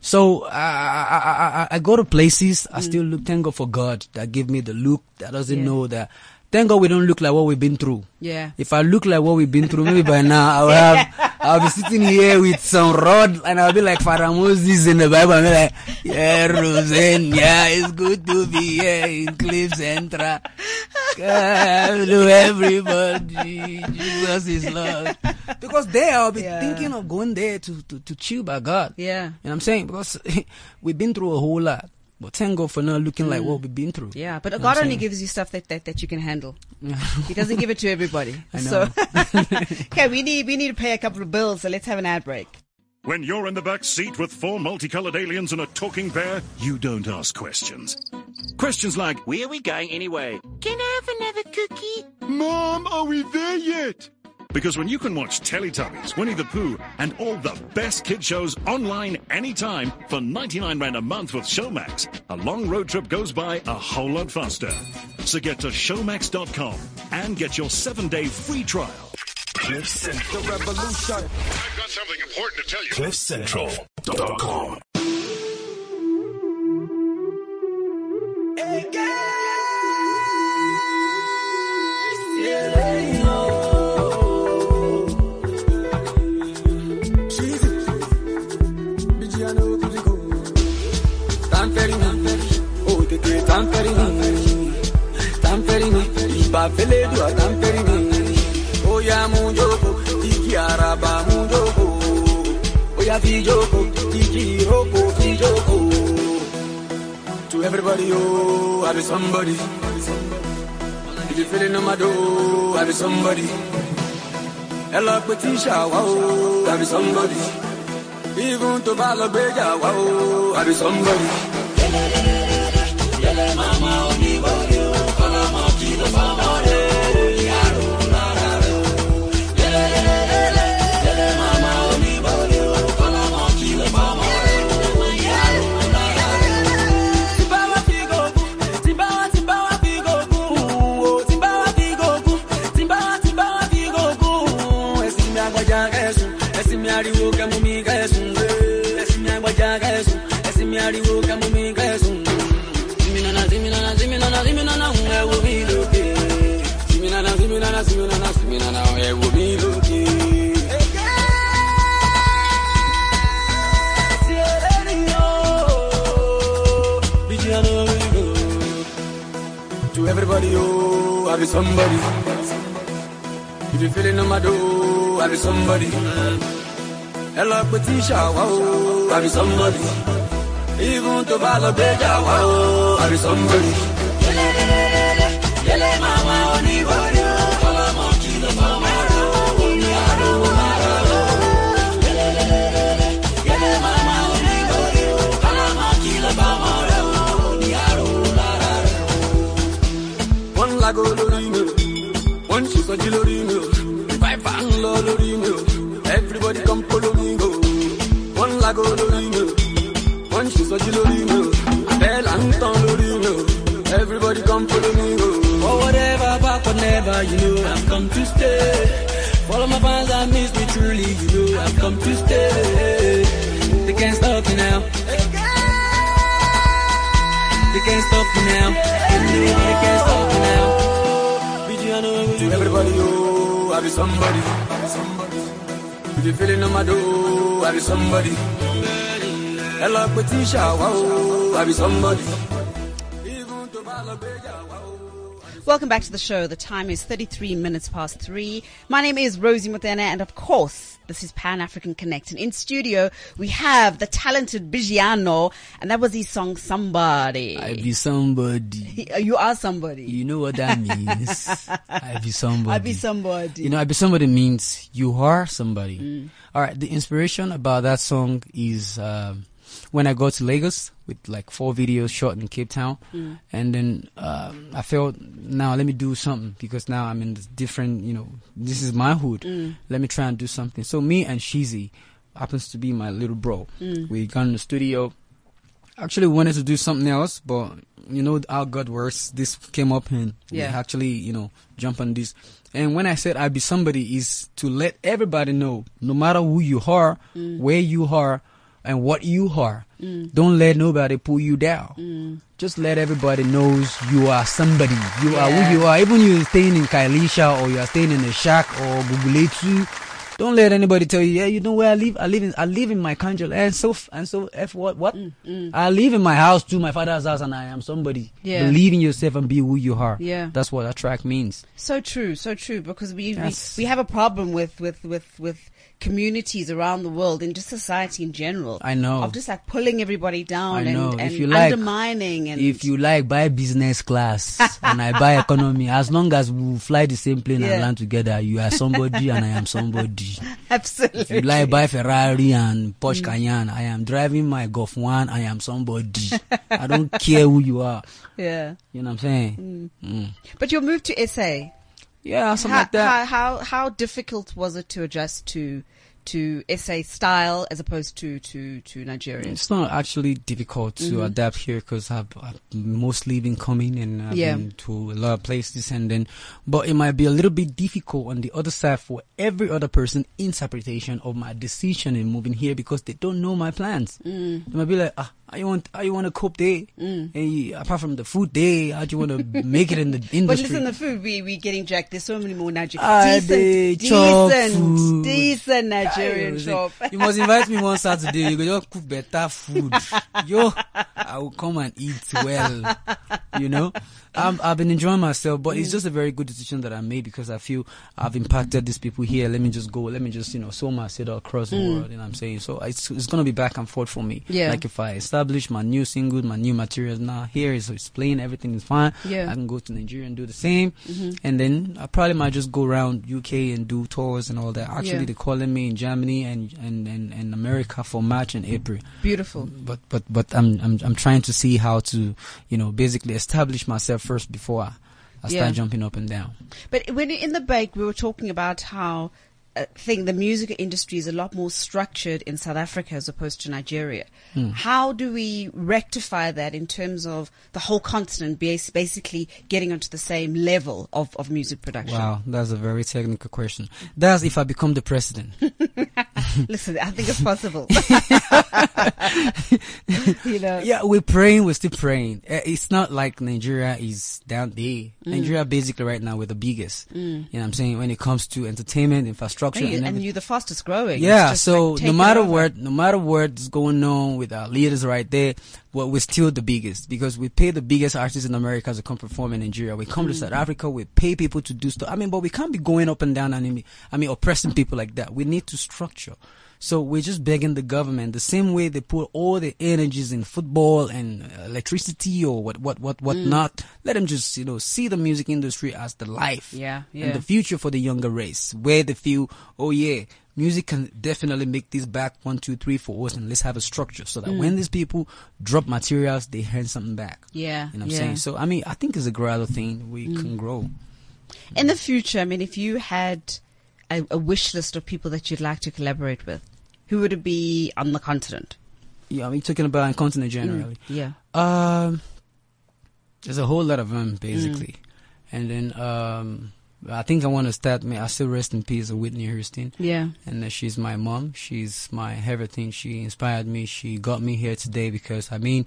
G: So I, I, I, I, I go to places. I
C: Mm.
G: still look. Thank God for God that give me the look that doesn't
C: Yeah.
G: know that. Thank God we don't look like what we've been through.
C: Yeah.
G: If I look like what we've been through, maybe by now I will have. I'll be sitting here with some rod, and I'll be like Father Moses in the Bible. I'll be like, yeah, Roseanne, yeah, it's good to be here in Cliff Central. To everybody, Jesus is Lord. Because there, I'll be
C: Yeah.
G: thinking of going there to, to, to chill by God.
C: Yeah.
G: You know what I'm saying? Because we've been through a whole lot. But thank God for not looking like what we've been through.
C: Mm. Yeah, but
G: You know
C: God only gives you stuff that, that, that you can handle. He doesn't give it to everybody.
G: I
C: So,
G: know.
C: okay, we need we need to pay a couple of bills. So let's have an ad break.
B: When you're in the back seat with four multicolored aliens and a talking bear, you don't ask questions. Questions like,
I: Where are we going anyway? Can I have another cookie?
B: Mom, are we there yet? Because when you can watch Teletubbies, Winnie the Pooh, and all the best kid shows online anytime for 99 Rand a month with Showmax, a long road trip goes by a whole lot faster. So get to Showmax.com and get your seven day free trial.
A: Cliff Central.
B: I've got something important to tell you.
A: CliffCentral.com.
H: Tamperini, Tamperini, Tamperini, iba Tamperini. Oh ya munjoko, iki araba munjoko. Oh ya fijoko, iki roko fijoko. To everybody, oh, I be somebody. If you feeling on oh, my door, I be somebody. Hello, Patricia, wow, I be somebody. Even to Balabeja, wow, I be somebody. Somebody. If you feeling on my door, I be somebody. Hello, Patricia, wow, I be somebody. Even to Bala Beja, wow, I be somebody. Ṣùsọ̀jì lórí mi o, fáìfà ń lọ lórí mi o, everybody come follow me go. One lago lórí mi o, one ṣùsọ̀jì lórí mi o, bẹ́ẹ̀là ń tán lórí mi o, everybody come follow me go. For whatever, back whenever, you know I've come to stay. All my fans that miss me truly, you know I've come to stay. They can't stop me now. They can't stop me now. They can't stop me now. I be somebody. If you feeling my I be somebody. Hello, Patricia, wow, I be somebody. Even to wow.
C: Welcome back to the show. The time is 33 minutes past three. My name is Rosie Motene, and of course, this is Pan African Connect. And in studio, we have the talented Bigiano, and that was his song Somebody.
G: I be somebody.
C: you are somebody.
G: You know what that means. I be somebody.
C: I be somebody.
G: You know, I be somebody means you are somebody. All right. The inspiration about that song is um, when I go to Lagos with like four videos shot in Cape Town, mm. and then um, I felt now let me do something because now I'm in this different. You know, this is my hood. Mm. Let me try and do something. So me and Sheezy happens to be my little bro. Mm. We got in the studio actually wanted to do something else, but you know how God works. This came up and
C: Yeah.
G: we actually, you know, jump on this. And when I said I'd be somebody is to let everybody know, no matter who you are, where you are, and what you are, Mm. don't let nobody pull you down. Mm. Just let everybody knows you are somebody. You are
C: Yeah.
G: who you are. Even you staying in Khayelitsha or you are staying in a shack or Guguletu. Don't let anybody tell you, yeah, you know where I live. I live in, I live in my country, and so, and so, f what, what? Mm, I live in my house too, my father's house, and I am somebody.
C: Yeah.
G: Believe in yourself and be who you are.
C: Yeah.
G: that's what that track means.
C: So true, so true. Because we, we we have a problem with with with with communities around the world and just society in general.
G: I know.
C: of just like pulling everybody down and, and
G: if you like,
C: undermining and
G: if you like, buy business class, and I buy economy. As long as we fly the same plane
C: Yeah.
G: and land together, you are somebody, and I am somebody.
C: absolutely
G: If you like buy Ferrari and
C: Mm.
G: Porsche Cayenne, I am driving my Golf One. I am somebody. I don't care who you are.
C: yeah.
G: You know what I'm saying? Mm.
C: But your move to SA,
G: Yeah, something
C: how,
G: like that.
C: how how how difficult was it to adjust to to SA style as opposed to to to Nigerian?
G: It's not actually difficult to adapt here because I've, I've mostly been coming and I've
C: Yeah.
G: been to a lot of places and then, but it might be a little bit difficult on the other side for every other person interpretation of my decision in moving here because they don't know my plans. They might be like, ah, how you want, how you want to cope there? Hey, apart from the food there, how do you want to make it in the industry?
C: But listen, the food we we getting jacked. There's so many more Nigerian
G: Ah,
C: decent, decent,
G: food.
C: decent Nigerian shop.
G: You must invite me one Saturday. You go just cook better food. Yo, I will come and eat well. You know, I'm, I've been enjoying myself, but it's mm. just a very good decision that I made because I feel I've impacted these people here. Let me just go. Let me just you know sow my seed across the mm. world. You know what I'm saying? So it's it's gonna be back and forth for me.
C: Yeah.
G: Like if I establish my new single, my new materials now here is it's playing, everything is fine.
C: Yeah.
G: I can go to Nigeria and do the same, mm-hmm. and then I probably might just go around UK and do tours and all that. Actually,
C: Yeah.
G: they're calling me in Germany and, and, and, and America for March and April.
C: Beautiful.
G: But but but I'm I'm I'm trying to see how to you know basically establish myself first before I, I start jumping up and down.
C: But when in the break, we were talking about how uh, think the music industry is a lot more structured in South Africa as opposed to Nigeria.
G: Hmm.
C: How do we rectify that in terms of the whole continent basically getting onto the same level of, of music production?
G: Wow, that's a very technical question. That's if I become the president.
C: Listen, I think it's possible. you know,
G: Yeah, we're praying. We're still praying. Uh, It's not like Nigeria is down there. Nigeria basically right now we're the biggest. You know what I'm saying? When it comes to entertainment, infrastructure,
C: and,
G: and
C: you're the fastest growing.
G: Yeah, so
C: like
G: no matter what, no matter what's going on with our leaders right there, well, we're still the biggest because we pay the biggest artists in America to come perform in Nigeria. We come to
C: Mm.
G: South Africa, we pay people to do stuff. I mean, but we can't be going up and down and I mean oppressing people like that. We need to structure. So we're just begging the government the same way they put all the energies in football and uh, electricity or what what what what
C: Mm.
G: not. Let them just you know see the music industry as the life
C: Yeah,
G: and the future for the younger race, where they feel, oh yeah, music can definitely make this back one, two, three for us, and let's have a structure so that when these people drop materials, they hand something back.
C: Yeah,
G: You know what I'm
C: yeah.
G: saying? So I mean, I think it's a gradual thing. We can grow.
C: In the future, I mean, if you had a, a wish list of people that you'd like to collaborate with, who would it be on the continent?
G: Yeah, I mean, talking about continent generally.
C: Yeah.
G: Um, there's a whole lot of them basically, and then um, I think I want to start. Me, I still rest in peace, with Whitney Houston.
C: Yeah.
G: and uh, she's my mom. She's my everything. She inspired me. She got me here today because I mean,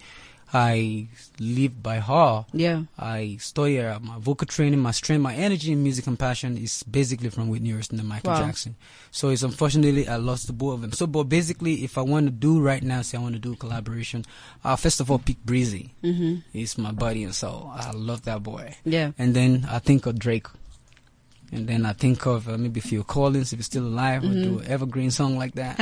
G: I live by her.
C: Yeah.
G: I study her. My vocal training, my strength, my energy in music and passion is basically from Whitney Houston and Michael
C: Wow.
G: Jackson. So it's unfortunately I lost the both of them. So, but basically, if I want to do right now, say I want to do a collaboration, uh, first of all, pick Breezy. Mm-hmm. He's my buddy and soul. I love that boy.
C: Yeah.
G: And then I think of Drake. And then I think of uh, maybe Phil Collins if he's still alive, or do an evergreen song like that.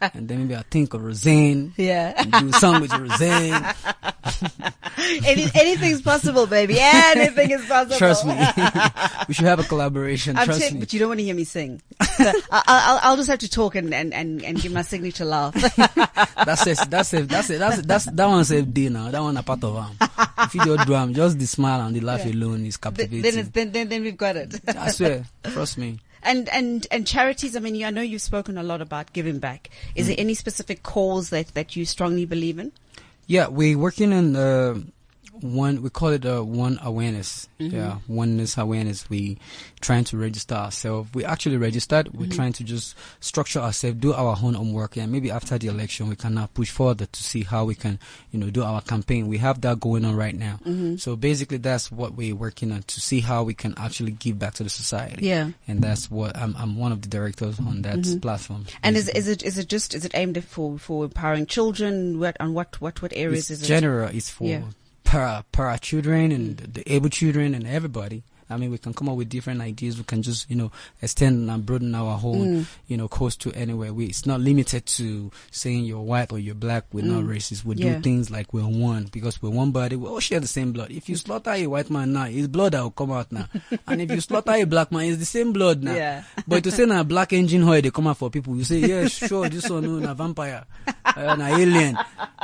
G: and then maybe I think of Roseanne.
C: Yeah.
G: And do a song with Roseanne.
C: Any, anything's possible, baby. Anything is possible.
G: Trust me. we should have a collaboration.
C: I'm
G: Trust
C: saying,
G: me.
C: but you don't want to hear me sing. So I, I'll, I'll just have to talk and, and, and, and give my signature laugh.
G: That's it. That's it. That's it. That's it. That's that one's a day now. That one a part of am. If you do drum, just the smile and the laugh alone is captivating.
C: then, then, then, then we've got it.
G: I swear. Trust me.
C: And and and charities. I mean, you- I know you've spoken a lot about giving back. Is
G: Mm.
C: there any specific cause that that you strongly believe in?
G: Yeah, we're working in uh, one. We call it uh, one awareness.
C: Mm-hmm.
G: Yeah, oneness awareness. We trying to register ourselves. We actually registered. We're
C: Mm-hmm.
G: trying to just structure ourselves, do our own homework, and maybe after the election, we can now push further to see how we can, you know, do our campaign. We have that going on right now.
C: Mm-hmm.
G: So basically, that's what we're working on to see how we can actually give back to the society.
C: Yeah.
G: and that's what I'm. I'm one of the directors on that platform.
C: Mm-hmm. And is is it is it just is it aimed for for empowering children? What on what what what areas
G: it's
C: is it?
G: general. It's for
C: Yeah.
G: Para para children and the able children and everybody. I mean, we can come up with different ideas. We can just, you know, extend and broaden our whole,
C: Mm.
G: you know, coast to anywhere. We, it's not limited to saying you're white or you're black. We're not racist. We
C: Mm. Yeah.
G: do things like we're one because we're one body. We all share the same blood. If you slaughter a white man now, his blood that will come out now. and if you slaughter a black man, it's the same blood now.
C: Yeah.
G: But to say na black engine oil they come out for people, you say yes, sure, this one no, na vampire, uh, na alien,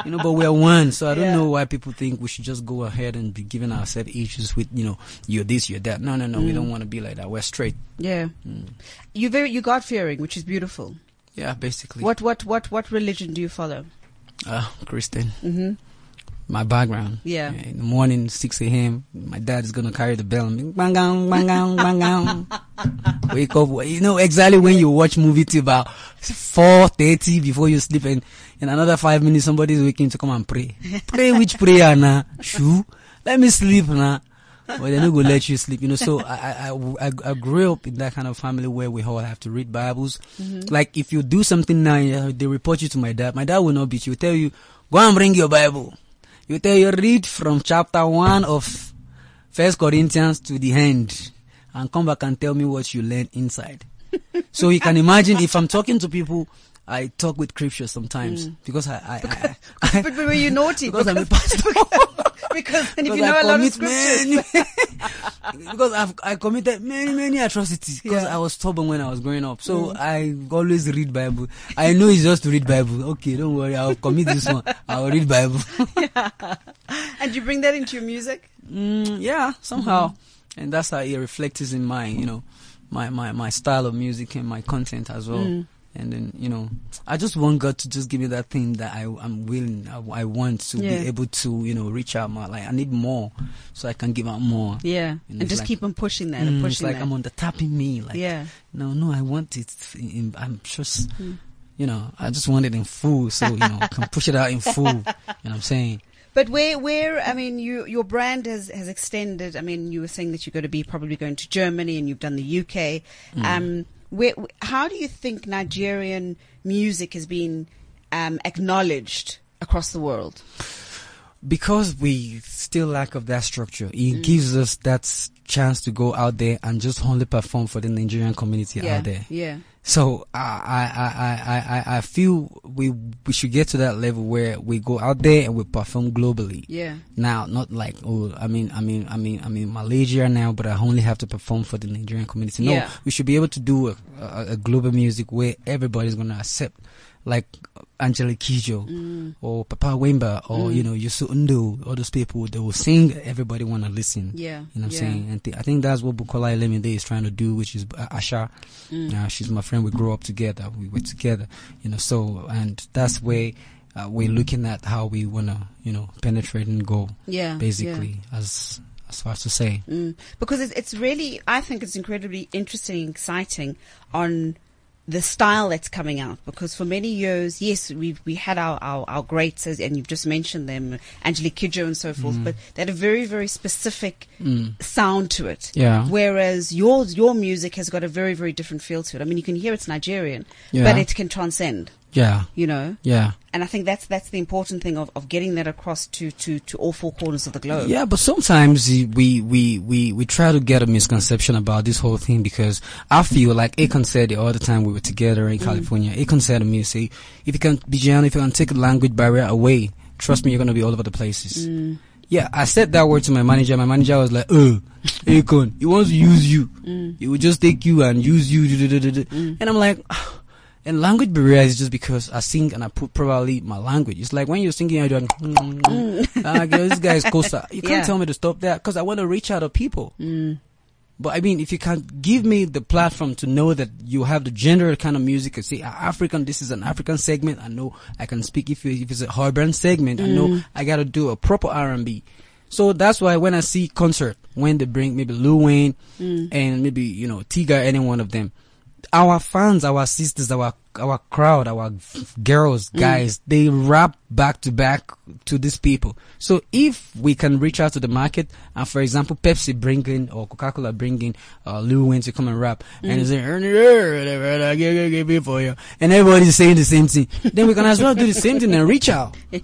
G: you know. But we're one, so I don't
C: Yeah.
G: know why people think we should just go ahead and be giving ourselves issues with you know you're this, you're that. No, no, no, we don't want to be like that. We're straight.
C: Yeah,
G: Mm.
C: you very you God fearing, which is beautiful.
G: Yeah, basically.
C: What what what what religion do you follow?
G: Uh, Christian. My background.
C: Yeah.
G: In the morning, 6 a.m., my dad is to carry the bell and be, bang, bang, bang, bang, bang. Wake up. You know exactly when you watch movie till about 4.30 before you sleep and in another five minutes somebody's waking to come and pray. Pray which prayer now? Shoo. Let me sleep now. But they're not going to let you sleep, you know. So I, I, I, I grew up in that kind of family where we all have to read Bibles. Mm-hmm. Like if you do something now, they report you to my dad. My dad will not beat you. He'll tell you, go and bring your Bible. You tell you read from chapter one of First Corinthians to the end, and come back and tell me what you learned inside. so you can imagine if I'm talking to people, I talk with scripture sometimes because I, I, I, I
C: But were you naughty?
G: because I'm a
C: Because-
G: pastor.
C: because and if
G: Because
C: you know
G: I
C: a lot of scriptures,
G: many- because I've I committed many many atrocities because
C: Yeah. Mm.
G: I was stubborn when I was growing up. So I always read Bible. I know it's just to read Bible. Okay, don't worry. I'll commit this one. I'll read Bible.
C: and you bring that into your music.
G: mm, yeah, somehow,
C: Mm-hmm.
G: and that's how it reflects in my You know, my, my, my style of music and my content as well. And then, you know, I just want God to just give me that thing that I, I'm willing, I, I want to
C: Yeah.
G: be able to, you know, reach out more. Like, I need more so I can give out more.
C: Yeah.
G: And
C: And just
G: like-
C: keep on pushing that and
G: Mm, it's
C: pushing
G: like
C: that.
G: I'm on the top tapping me. Like,
C: yeah.
G: no, no, I want it. In, I'm just,
C: Mm.
G: you know, I just want it in full. So, you know, I can push it out in full. You know what I'm saying?
C: But where, where, I mean, you, your brand has, has extended. I mean, you were saying that you're going to be probably going to Germany and you've done the UK.
G: Mm.
C: Um, where, how do you think Nigerian music has been, um, acknowledged across the world?
G: because we still lack of that structure, it
C: Mm.
G: gives us that chance to go out there and just only perform for the Nigerian community
C: yeah.
G: out there.
C: Yeah.
G: So I, I, I, I, I, feel we we should get to that level where we go out there and we perform globally.
C: Yeah.
G: Now, not like oh, I mean, I mean, I mean, I mean, Malaysia now, but I only have to perform for the Nigerian community. No,
C: Yeah.
G: we should be able to do a, a, a global music where everybody's gonna accept, like Angelique Kidjo
C: Mm.
G: or Papa Wemba or you know Youssou N'Dour, all those people. They will sing. Everybody wanna listen.
C: Yeah.
G: You know what I'm
C: yeah.
G: saying? And th- I think that's what Bukola Elemide is trying to do, which is uh, Asa.
C: Mm.
G: Uh, she's my friend. We grew up together. We were together, you know. So, and that's where uh, we're looking at how we wanna, you know, penetrate and go.
C: Yeah.
G: Basically, as as far as to say.
C: Mm. Because it's, it's really, I think it's incredibly interesting and exciting on the style that's coming out because for many years, yes, we we had our, our, our greats as, and you've just mentioned them, Angelique Kidjo and so forth, mm. but they had a very, very specific mm. sound to it.
G: Yeah.
C: Whereas yours, your music has got a very, very different feel to it. I mean, you can hear it's Nigerian,
G: Yeah.
C: but it can transcend,
G: Yeah,
C: you know?
G: yeah,
C: And I think that's, that's the important thing of, of getting that across to, to, to all four corners of the globe.
G: yeah. But sometimes we we we we try to get a misconception about this whole thing because I feel like Akon said it all the time we were together in mm. California. Akon said to me, "Say if you can, Bijan, if you can take the language barrier away, trust me, you're gonna be all over the places." Mm. Yeah, I said that word to my manager. My manager was like, "Uh, Akon, he wants to use you. Mm. He will just take you and use you." duh." And I'm like. And language barrier is just because I sing and I put probably my language. It's like when you're singing, you're doing, ah, girl, this guy is Costa. You can't
C: Yeah.
G: tell me to stop that because I want to reach out to people. But I mean, if you can't give me the platform to know that you have the general kind of music, and say "Ah, African, this is an African segment. I know I can speak. If, you- if it's a urban segment, I know I got to do a proper R and B. So that's why when I see concert, when they bring maybe Lil Wayne and maybe you know Tyga, any one of them, our fans, our sisters, our our crowd, our girls, mm. guys, they rap back to back to these people. So if we can reach out to the market, and for example, Pepsi bring in or Coca Cola bring in uh, Lil Wayne to come and rap, and mm. say "Earn it, earn it, earn it, I give give it for you," and everybody's saying the same thing, then we can as well do the same thing and reach out.
C: yeah,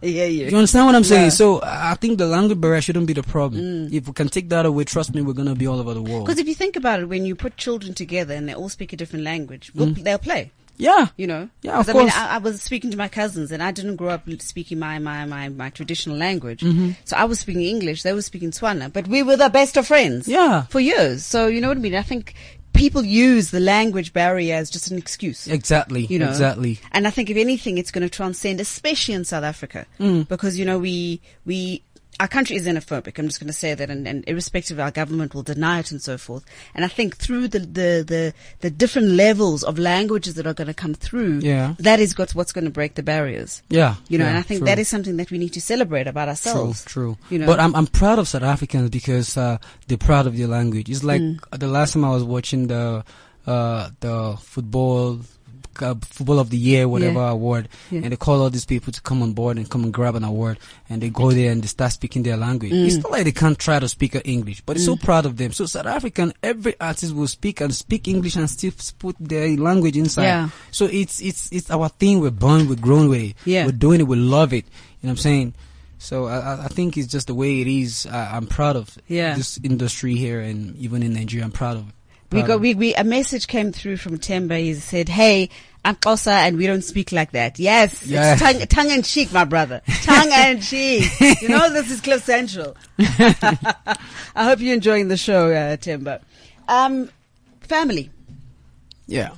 C: yeah.
G: You understand what I'm saying?
C: Yeah.
G: So I I think the language barrier shouldn't be the problem. If we can take that away, trust me, we're gonna be all over the world.
C: Because if you think about it, when you put children together and they all speak a different language, we'll, they'll play.
G: Yeah,
C: You know,
G: Yeah, of
C: I mean,
G: course.
C: I, I was speaking to my cousins, and I didn't grow up speaking my my my, my traditional language.
G: Mm-hmm.
C: So I was speaking English, they were speaking Tswana, but we were the best of friends.
G: Yeah.
C: for years. So you know what I mean. I think people use the language barrier as just an excuse.
G: exactly,
C: You know,
G: exactly.
C: And I think if anything, it's going to transcend, especially in South Africa,
G: Mm.
C: because you know we we our country is xenophobic. I'm just going to say that, and, and irrespective of our government will deny it and so forth. And I think through the the the, the different levels of languages that are going to come through,
G: Yeah.
C: that is got what's going to break the barriers.
G: Yeah,
C: You know,
G: yeah,
C: and I think
G: true.
C: that is something that we need to celebrate about ourselves.
G: True, true.
C: You know,
G: But I'm I'm proud of South Africans because uh, they're proud of their language. It's like
C: Mm.
G: the last time I was watching the uh, the football uh, football of the year whatever
C: Yeah.
G: award,
C: Yeah.
G: and they call all these people to come on board and come and grab an award, and they go there and they start speaking their language.
C: Mm.
G: It's not like they can't try to speak English, but it's so proud of them. So South African, every artist will speak and speak English and still put their language inside.
C: Yeah.
G: So it's it's it's our thing. We're born, we're grown with it.
C: Yeah.
G: We're doing it. We love it. You know what I'm saying? So I, I- think it's just the way it is. I, I'm proud of
C: Yeah.
G: this industry here, and even in Nigeria, I'm proud of.
C: We got we, we a message came through from Temba. He said, "Hey, I'm Xhosa, and we don't speak like that." Yes, it's tongue, tongue in cheek, my brother. Tongue in cheek. You know this is Cliff Central. I hope you're enjoying the show, uh, Temba. Um, family.
G: yeah.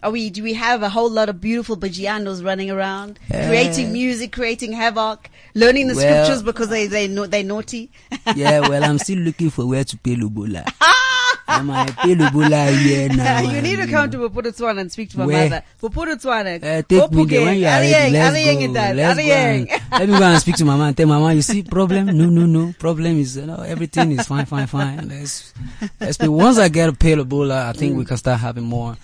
C: Are we? Do we have a whole lot of beautiful Bigianos running around, creating music, creating havoc, learning the
G: Well-
C: scriptures because they they know they naughty?
G: Yeah. Well, I'm still looking for where to pay lobola.
C: you need to come to Bophuthatswana and speak to my
G: Where?
C: mother. Bophuthatswana.
G: Uh, take me there when you are ready. Let's go. Let's go. Let me go and speak to mama and tell my mama, you see problem? No, no, no. Problem is, you know, everything is fine, fine, fine. Let's, let's be, once I get a pay lobola, I think we can start having more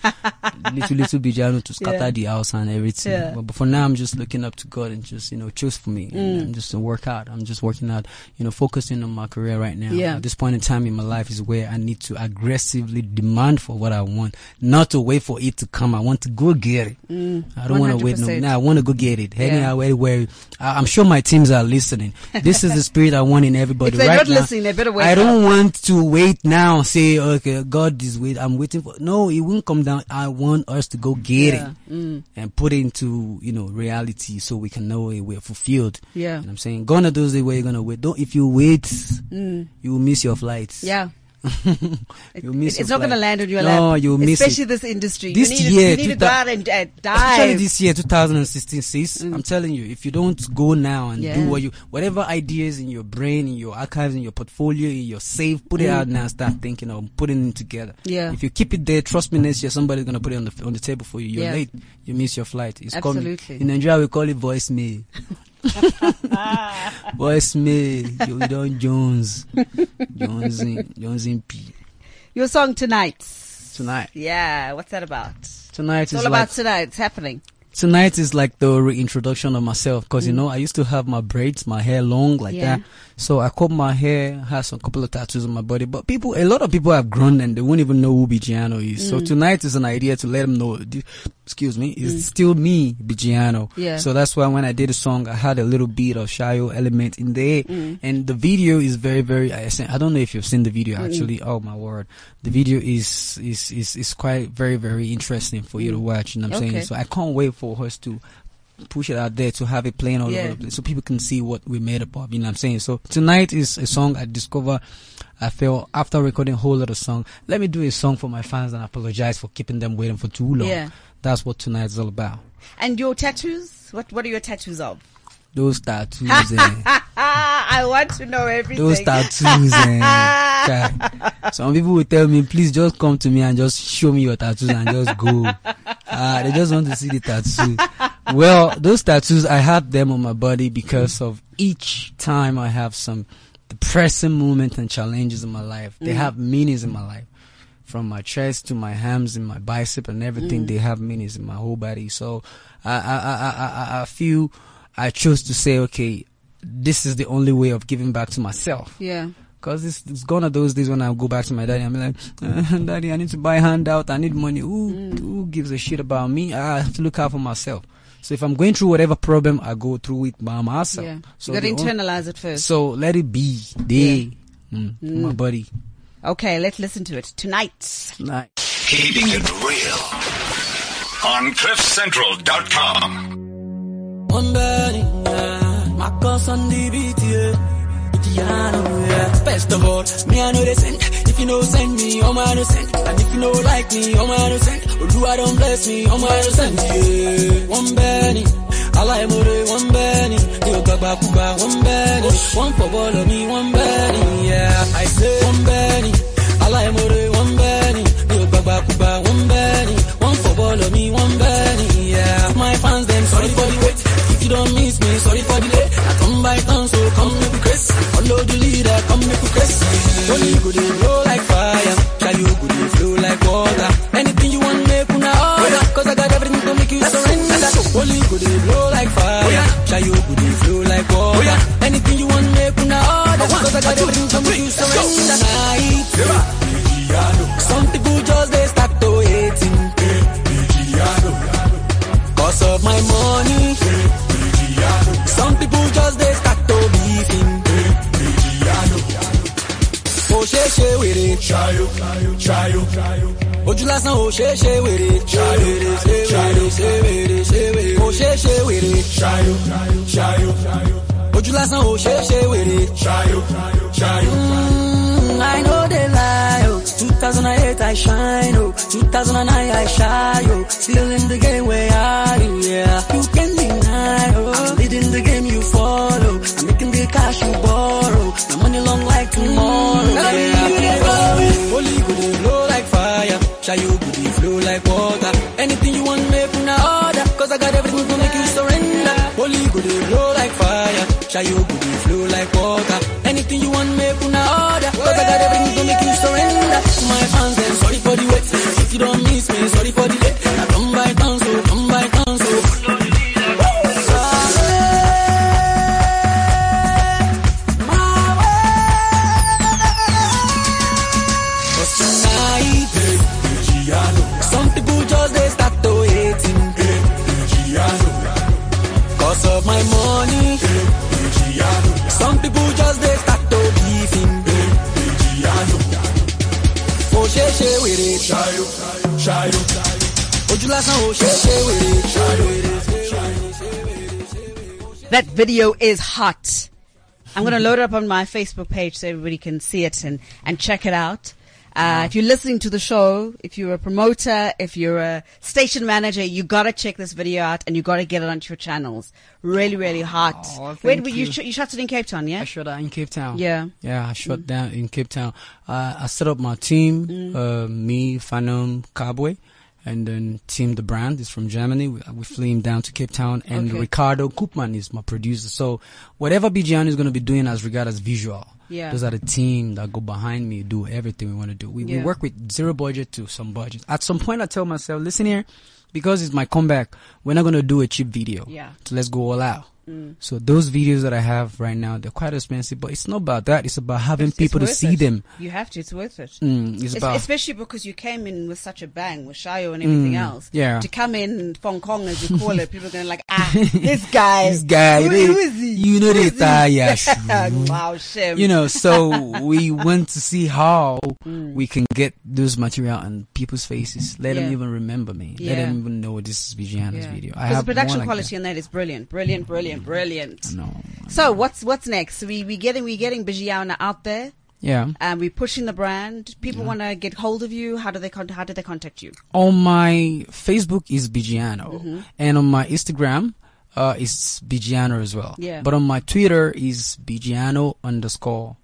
G: little, little Bigiano to scatter
C: Yeah.
G: the house and everything.
C: Yeah.
G: But, but for now, I'm just looking up to God and just, you know, choose for me. And I'm just to work out. I'm just working out, you know, focusing on my career right now.
C: Yeah.
G: At this point in time in my life is where I need to aggressively demand for what I want, not to wait for it to come. I want to go get it. I don't want to wait no.
C: 100%.
G: I want to go get it.
C: Yeah.
G: Anyhow, anywhere. I, I'm sure my teams are listening. This is the spirit I want in everybody right
C: not
G: now.
C: listening, they better wake
G: I don't
C: up.
G: want to wait now. Say, okay, God is wait. I'm waiting for. No, it won't come down. I want us to go get
C: Yeah. Mm.
G: it and put it into you know reality so we can know it, we're fulfilled.
C: Yeah.
G: You know I'm saying gonna those days where you're gonna wait. Don't if you wait, you will miss your flights.
C: Mm. Yeah.
G: you miss.
C: It's not going to land on your
G: no,
C: lap.
G: you'll miss
C: Especially
G: it.
C: this industry.
G: This
C: you need,
G: year,
C: you need to go
G: 2000
C: out and uh,
G: Especially this year, 2016, sis. I'm telling you, if you don't go now and
C: Yeah.
G: do what you, whatever ideas in your brain, in your archives, in your portfolio, in your save, put it out now. and Start thinking of putting it together.
C: Mm. Yeah.
G: If you keep it there, trust me, next year somebody's gonna put it on the on the table for you. You're
C: Yeah.
G: late. You miss your flight. It's
C: Absolutely.
G: coming. In Nigeria, we call it voicemail. voicemail. You don't Jones, Jones, in, Jones in P.
C: Your song tonight.
G: Tonight,
C: Yeah, what's that about?
G: tonight
C: It's
G: is
C: all
G: like
C: about tonight. It's happening.
G: tonight is like the reintroduction of myself because you know I used to have my braids, my hair long like
C: Mm. Yeah.
G: that. So I cut my hair, has a couple of tattoos on my body. But people, a lot of people have grown and they won't even know who Bigiano is. So
C: Mm.
G: tonight is an idea to let them know. Excuse me, it's still me, Bigiano.
C: Yeah.
G: So that's why when I did the song, I had a little bit of Shayo element in there,
C: Mm.
G: and the video is very, very. I I don't know if you've seen the video actually. Oh my word, the video is is is is quite very, very interesting for you to watch. You know what I'm
C: Okay.
G: saying? So I can't wait for us to push it out there to have it playing all
C: Yeah.
G: over the place so people can see what we made up of. You know what I'm saying? So tonight is a song I discover. I feel after recording a whole lot of song, let me do a song for my fans and apologize for keeping them waiting for too long.
C: Yeah.
G: That's what tonight is all about.
C: And your tattoos? What What are your tattoos of?
G: Those tattoos, eh,
C: I want to know everything.
G: those tattoos. Eh, guy. Some people will tell me, please just come to me and just show me your tattoos and just go. Ah, they just want to see the tattoo. Well, those tattoos, I have them on my body because of each time I have some depressing moment and challenges in my life. They have meanings in my life. From my chest to my hams and my bicep and everything, they have meanings in my whole body. So I, I, I, I, I- feel I chose to say, okay, this is the only way of giving back to myself.
C: Yeah.
G: Cause it's, it's gone are those days when I go back to my daddy. I'm like, uh, daddy, I need to buy a handout. I need money. Who,
C: Mm.
G: who gives a shit about me? I have to look out for myself. So if I'm going through whatever problem, I go through it by myself.
C: Yeah.
G: So
C: you got to
G: the on-
C: internalize it first.
G: So let it be there. Mm, for My body.
C: Okay, let's listen to it tonight.
G: Like,
A: Keeping it real. On CliffCentral.com.
H: One body, yeah. My cause on the beat, yeah. Piano, yeah. Best of all, me I know they send. If you know send me, oh my no send. And if you know like me, oh my no send. Oluwa don't bless me, oh my no send. Yeah. One penny, Allah more one penny. Yo gaba kuba one penny. One for ball of me, one penny. Yeah, I say one penny. Allah more one penny. Yo gaba kuba one penny. One for ball of me, one penny. Yeah, my fans them sorry for the wait. If you don't miss me, sorry for the late. I come by town, so come make we crazy. Follow the leader, come make we crazy. Only you dey blow like try you dey flow like oh, water. Anything you want, make una order. Cause I got everything to make you surrender. Night. Some people just they start to hating. Cause of my money. Some people just they start to beefing. Ó ṣe é ṣe wèrè. Ojú lásán ò ṣe é ṣe wèrè. Ṣe wèrè, ṣe wèrè, ṣe wèrè, ṣe wèrè. Ó ṣe é ṣe wèrè. Ojú lásán ò ṣe é ṣe wèrè. Mm, I know they lie, oh. 2008 I shine, oh. 2009 I shy, oh. Still in the game where are you, yeah. Shayo go dey flow like water. Anything you want, make una order. Cause I got everything to make you surrender. My fans, then sorry for the wait. If you don't miss
C: video is hot. I'm going to load it up on my Facebook page so everybody can see it and, and check it out. Uh, if you're listening to the show, if you're a promoter, if you're a station manager, you gotta check this video out and you gotta get it onto your channels. Really, really hot.
G: Oh,
C: you?
G: you.
C: sh- You shot it in Cape Town, yeah?
G: I shot that in Cape Town.
C: Yeah.
G: Yeah, I shot down in Cape Town. Uh, I set up my team, uh, me, Phantom, Cowboy, and then Team The Brand is from Germany. We, we flew him down to Cape Town, and
C: Okay.
G: Ricardo Koopman is my producer. So whatever BGN is going to be doing as regard as visual,
C: Yeah.
G: those are the team that go behind me, do everything we want to do. We, we work with zero budget to some budget. At some point, I tell myself, listen here, because it's my comeback, we're not going to do a cheap video.
C: Yeah.
G: So let's go all out. So those videos that I have right now, they're quite expensive, but it's not about that. It's about having
C: It's-
G: people
C: it's
G: to see
C: it.
G: them.
C: You have to. It's worth it.
G: Mm, it's
C: Es-
G: about
C: especially because you came in with such a bang with Shayo and everything
G: Mm,
C: else.
G: yeah.
C: To come in Fong Kong as you call it, people are going to like, ah, this guy.
G: this guy.
C: Who,
G: they-
C: who is he?
G: You know
C: Who
G: they
C: is he? wow, shame.
G: You know, so we went to see how
C: Mm.
G: we can get those material on people's faces. Let them even remember me. Let them even know this is Bigiano's
C: Yeah.
G: video. I
C: Because the production
G: like
C: quality on that is brilliant, brilliant, brilliant, brilliant.
G: that. No.
C: So what's what's next? We we getting we getting Bigiano out there.
G: Yeah.
C: and we're pushing the brand. People want to get hold of you. How do they con- how do they contact you?
G: On my Facebook is Bigiano,
C: Mm-hmm.
G: and on my Instagram uh, is Bigiano as well.
C: Yeah.
G: But on my Twitter is Bigiano underscore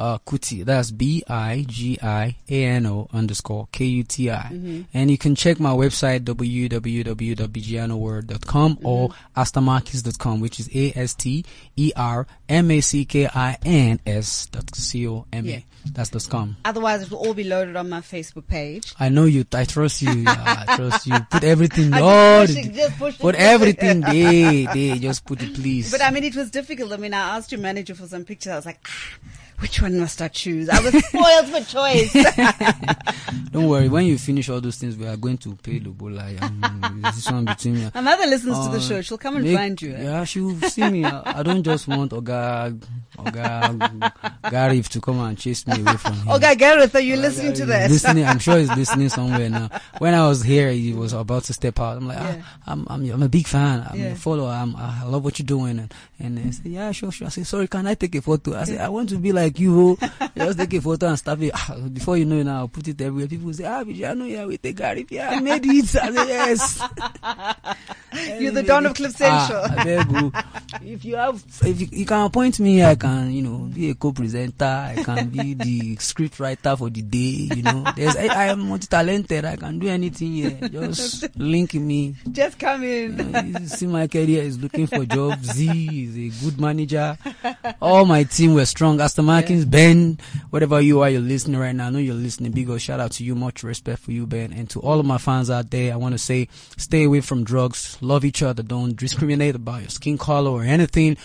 G: uh, Kuti. That's B I G I A N O underscore K U T I.
C: Mm-hmm.
G: And you can check my website www.bigianoword.com or
C: Mm-hmm.
G: astermackins.com, which is A S T E R M A C K I N S dot C O M
C: Yeah.
G: That's the com.
C: Otherwise, it will all be loaded on my Facebook page.
G: I know you. I trust you. yeah, I trust you. Put everything. Oh,
C: just push just push
G: put everything there. There. Just put it, please.
C: But I mean, it was difficult. I mean, I asked your manager for some pictures. I was like, ah, which one must I choose? I was spoiled for choice.
G: Don't worry. When you finish all those things, we are going to pay lobola. Um, this one between me.
C: My mother listens to the
G: Uh,
C: show. She'll come and
G: make-
C: find you. eh?
G: Yeah, she will see me. I, I don't just want Oga, Oga, Garif to come and chase me away from him.
C: Okay, Gareth, are you listening to this?
G: listening. I'm sure he's listening somewhere now. When I was here, he was about to step out. I'm like,
C: Yeah.
G: ah, I'm, I'm, I'm a big fan. I'm
C: Yeah.
G: a follower. I'm, I love what you're doing. And, and he said, yeah, sure, sure. I said, sorry, can I take a photo? I said, I want to be like you. oh. Just take a photo and stuff it. Ah, Before you know it now, I'll put it everywhere. People say, ah, Bigiano, yeah, with the Gary. Yeah, I made it. I said, yes.
C: You're the Don of Cliff Central.
G: Ah, beg you. if you have, if you, you can appoint me, I can, you know, be a co-presenter. I can be the script writer for the day. You know, there's, I, I am multi-talented. I can do anything here. Just link me.
C: Just come in.
G: You know, see, my career is looking for jobs. Z is a good manager. All my team were strong. Aston Martins, Ben, whatever you are, you're listening right now. I know you're listening. Big old shout out to you. Much respect for you, Ben. And to all of my fans out there, I want to say, stay away from drugs. Love each other. Don't discriminate about your skin color or anything.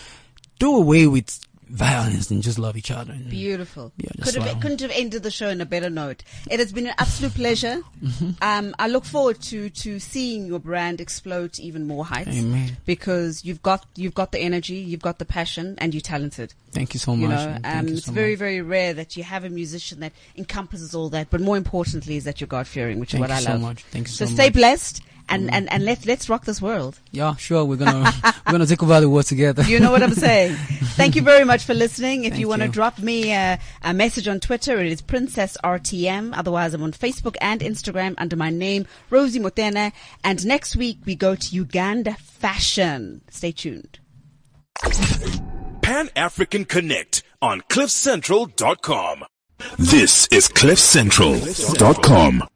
G: Do away with violence and just love each other. And
C: Beautiful.
G: Yeah,
C: Could have,
G: like-
C: couldn't have ended the show on a better note. It has been an absolute pleasure.
G: Mm-hmm.
C: Um, I look forward to, to seeing your brand explode to even more heights.
G: Amen.
C: Because you've got, you've got the energy, you've got the passion, and you're talented.
G: Thank you so much.
C: You
G: much.
C: know, um,
G: you
C: it's
G: so
C: very,
G: much.
C: very rare that you have a musician that encompasses all that. But more importantly, is that you're God fearing, which
G: Thank
C: is what
G: you
C: I
G: so
C: love.
G: much. Thank you
C: So
G: so
C: stay blessed, and, mm. and, and let's let's rock this world.
G: Yeah, sure. We're gonna we're gonna take over the world together.
C: You know what I'm saying? Thank you very much for listening. If
G: Thank
C: you want to drop me a, a message on Twitter, it is Princess RTM. Otherwise, I'm on Facebook and Instagram under my name, Rosie Motene. And next week, we go to Uganda Fashion. Stay tuned.
J: Pan African Connect on CliffCentral.com.
A: This is CliffCentral.com.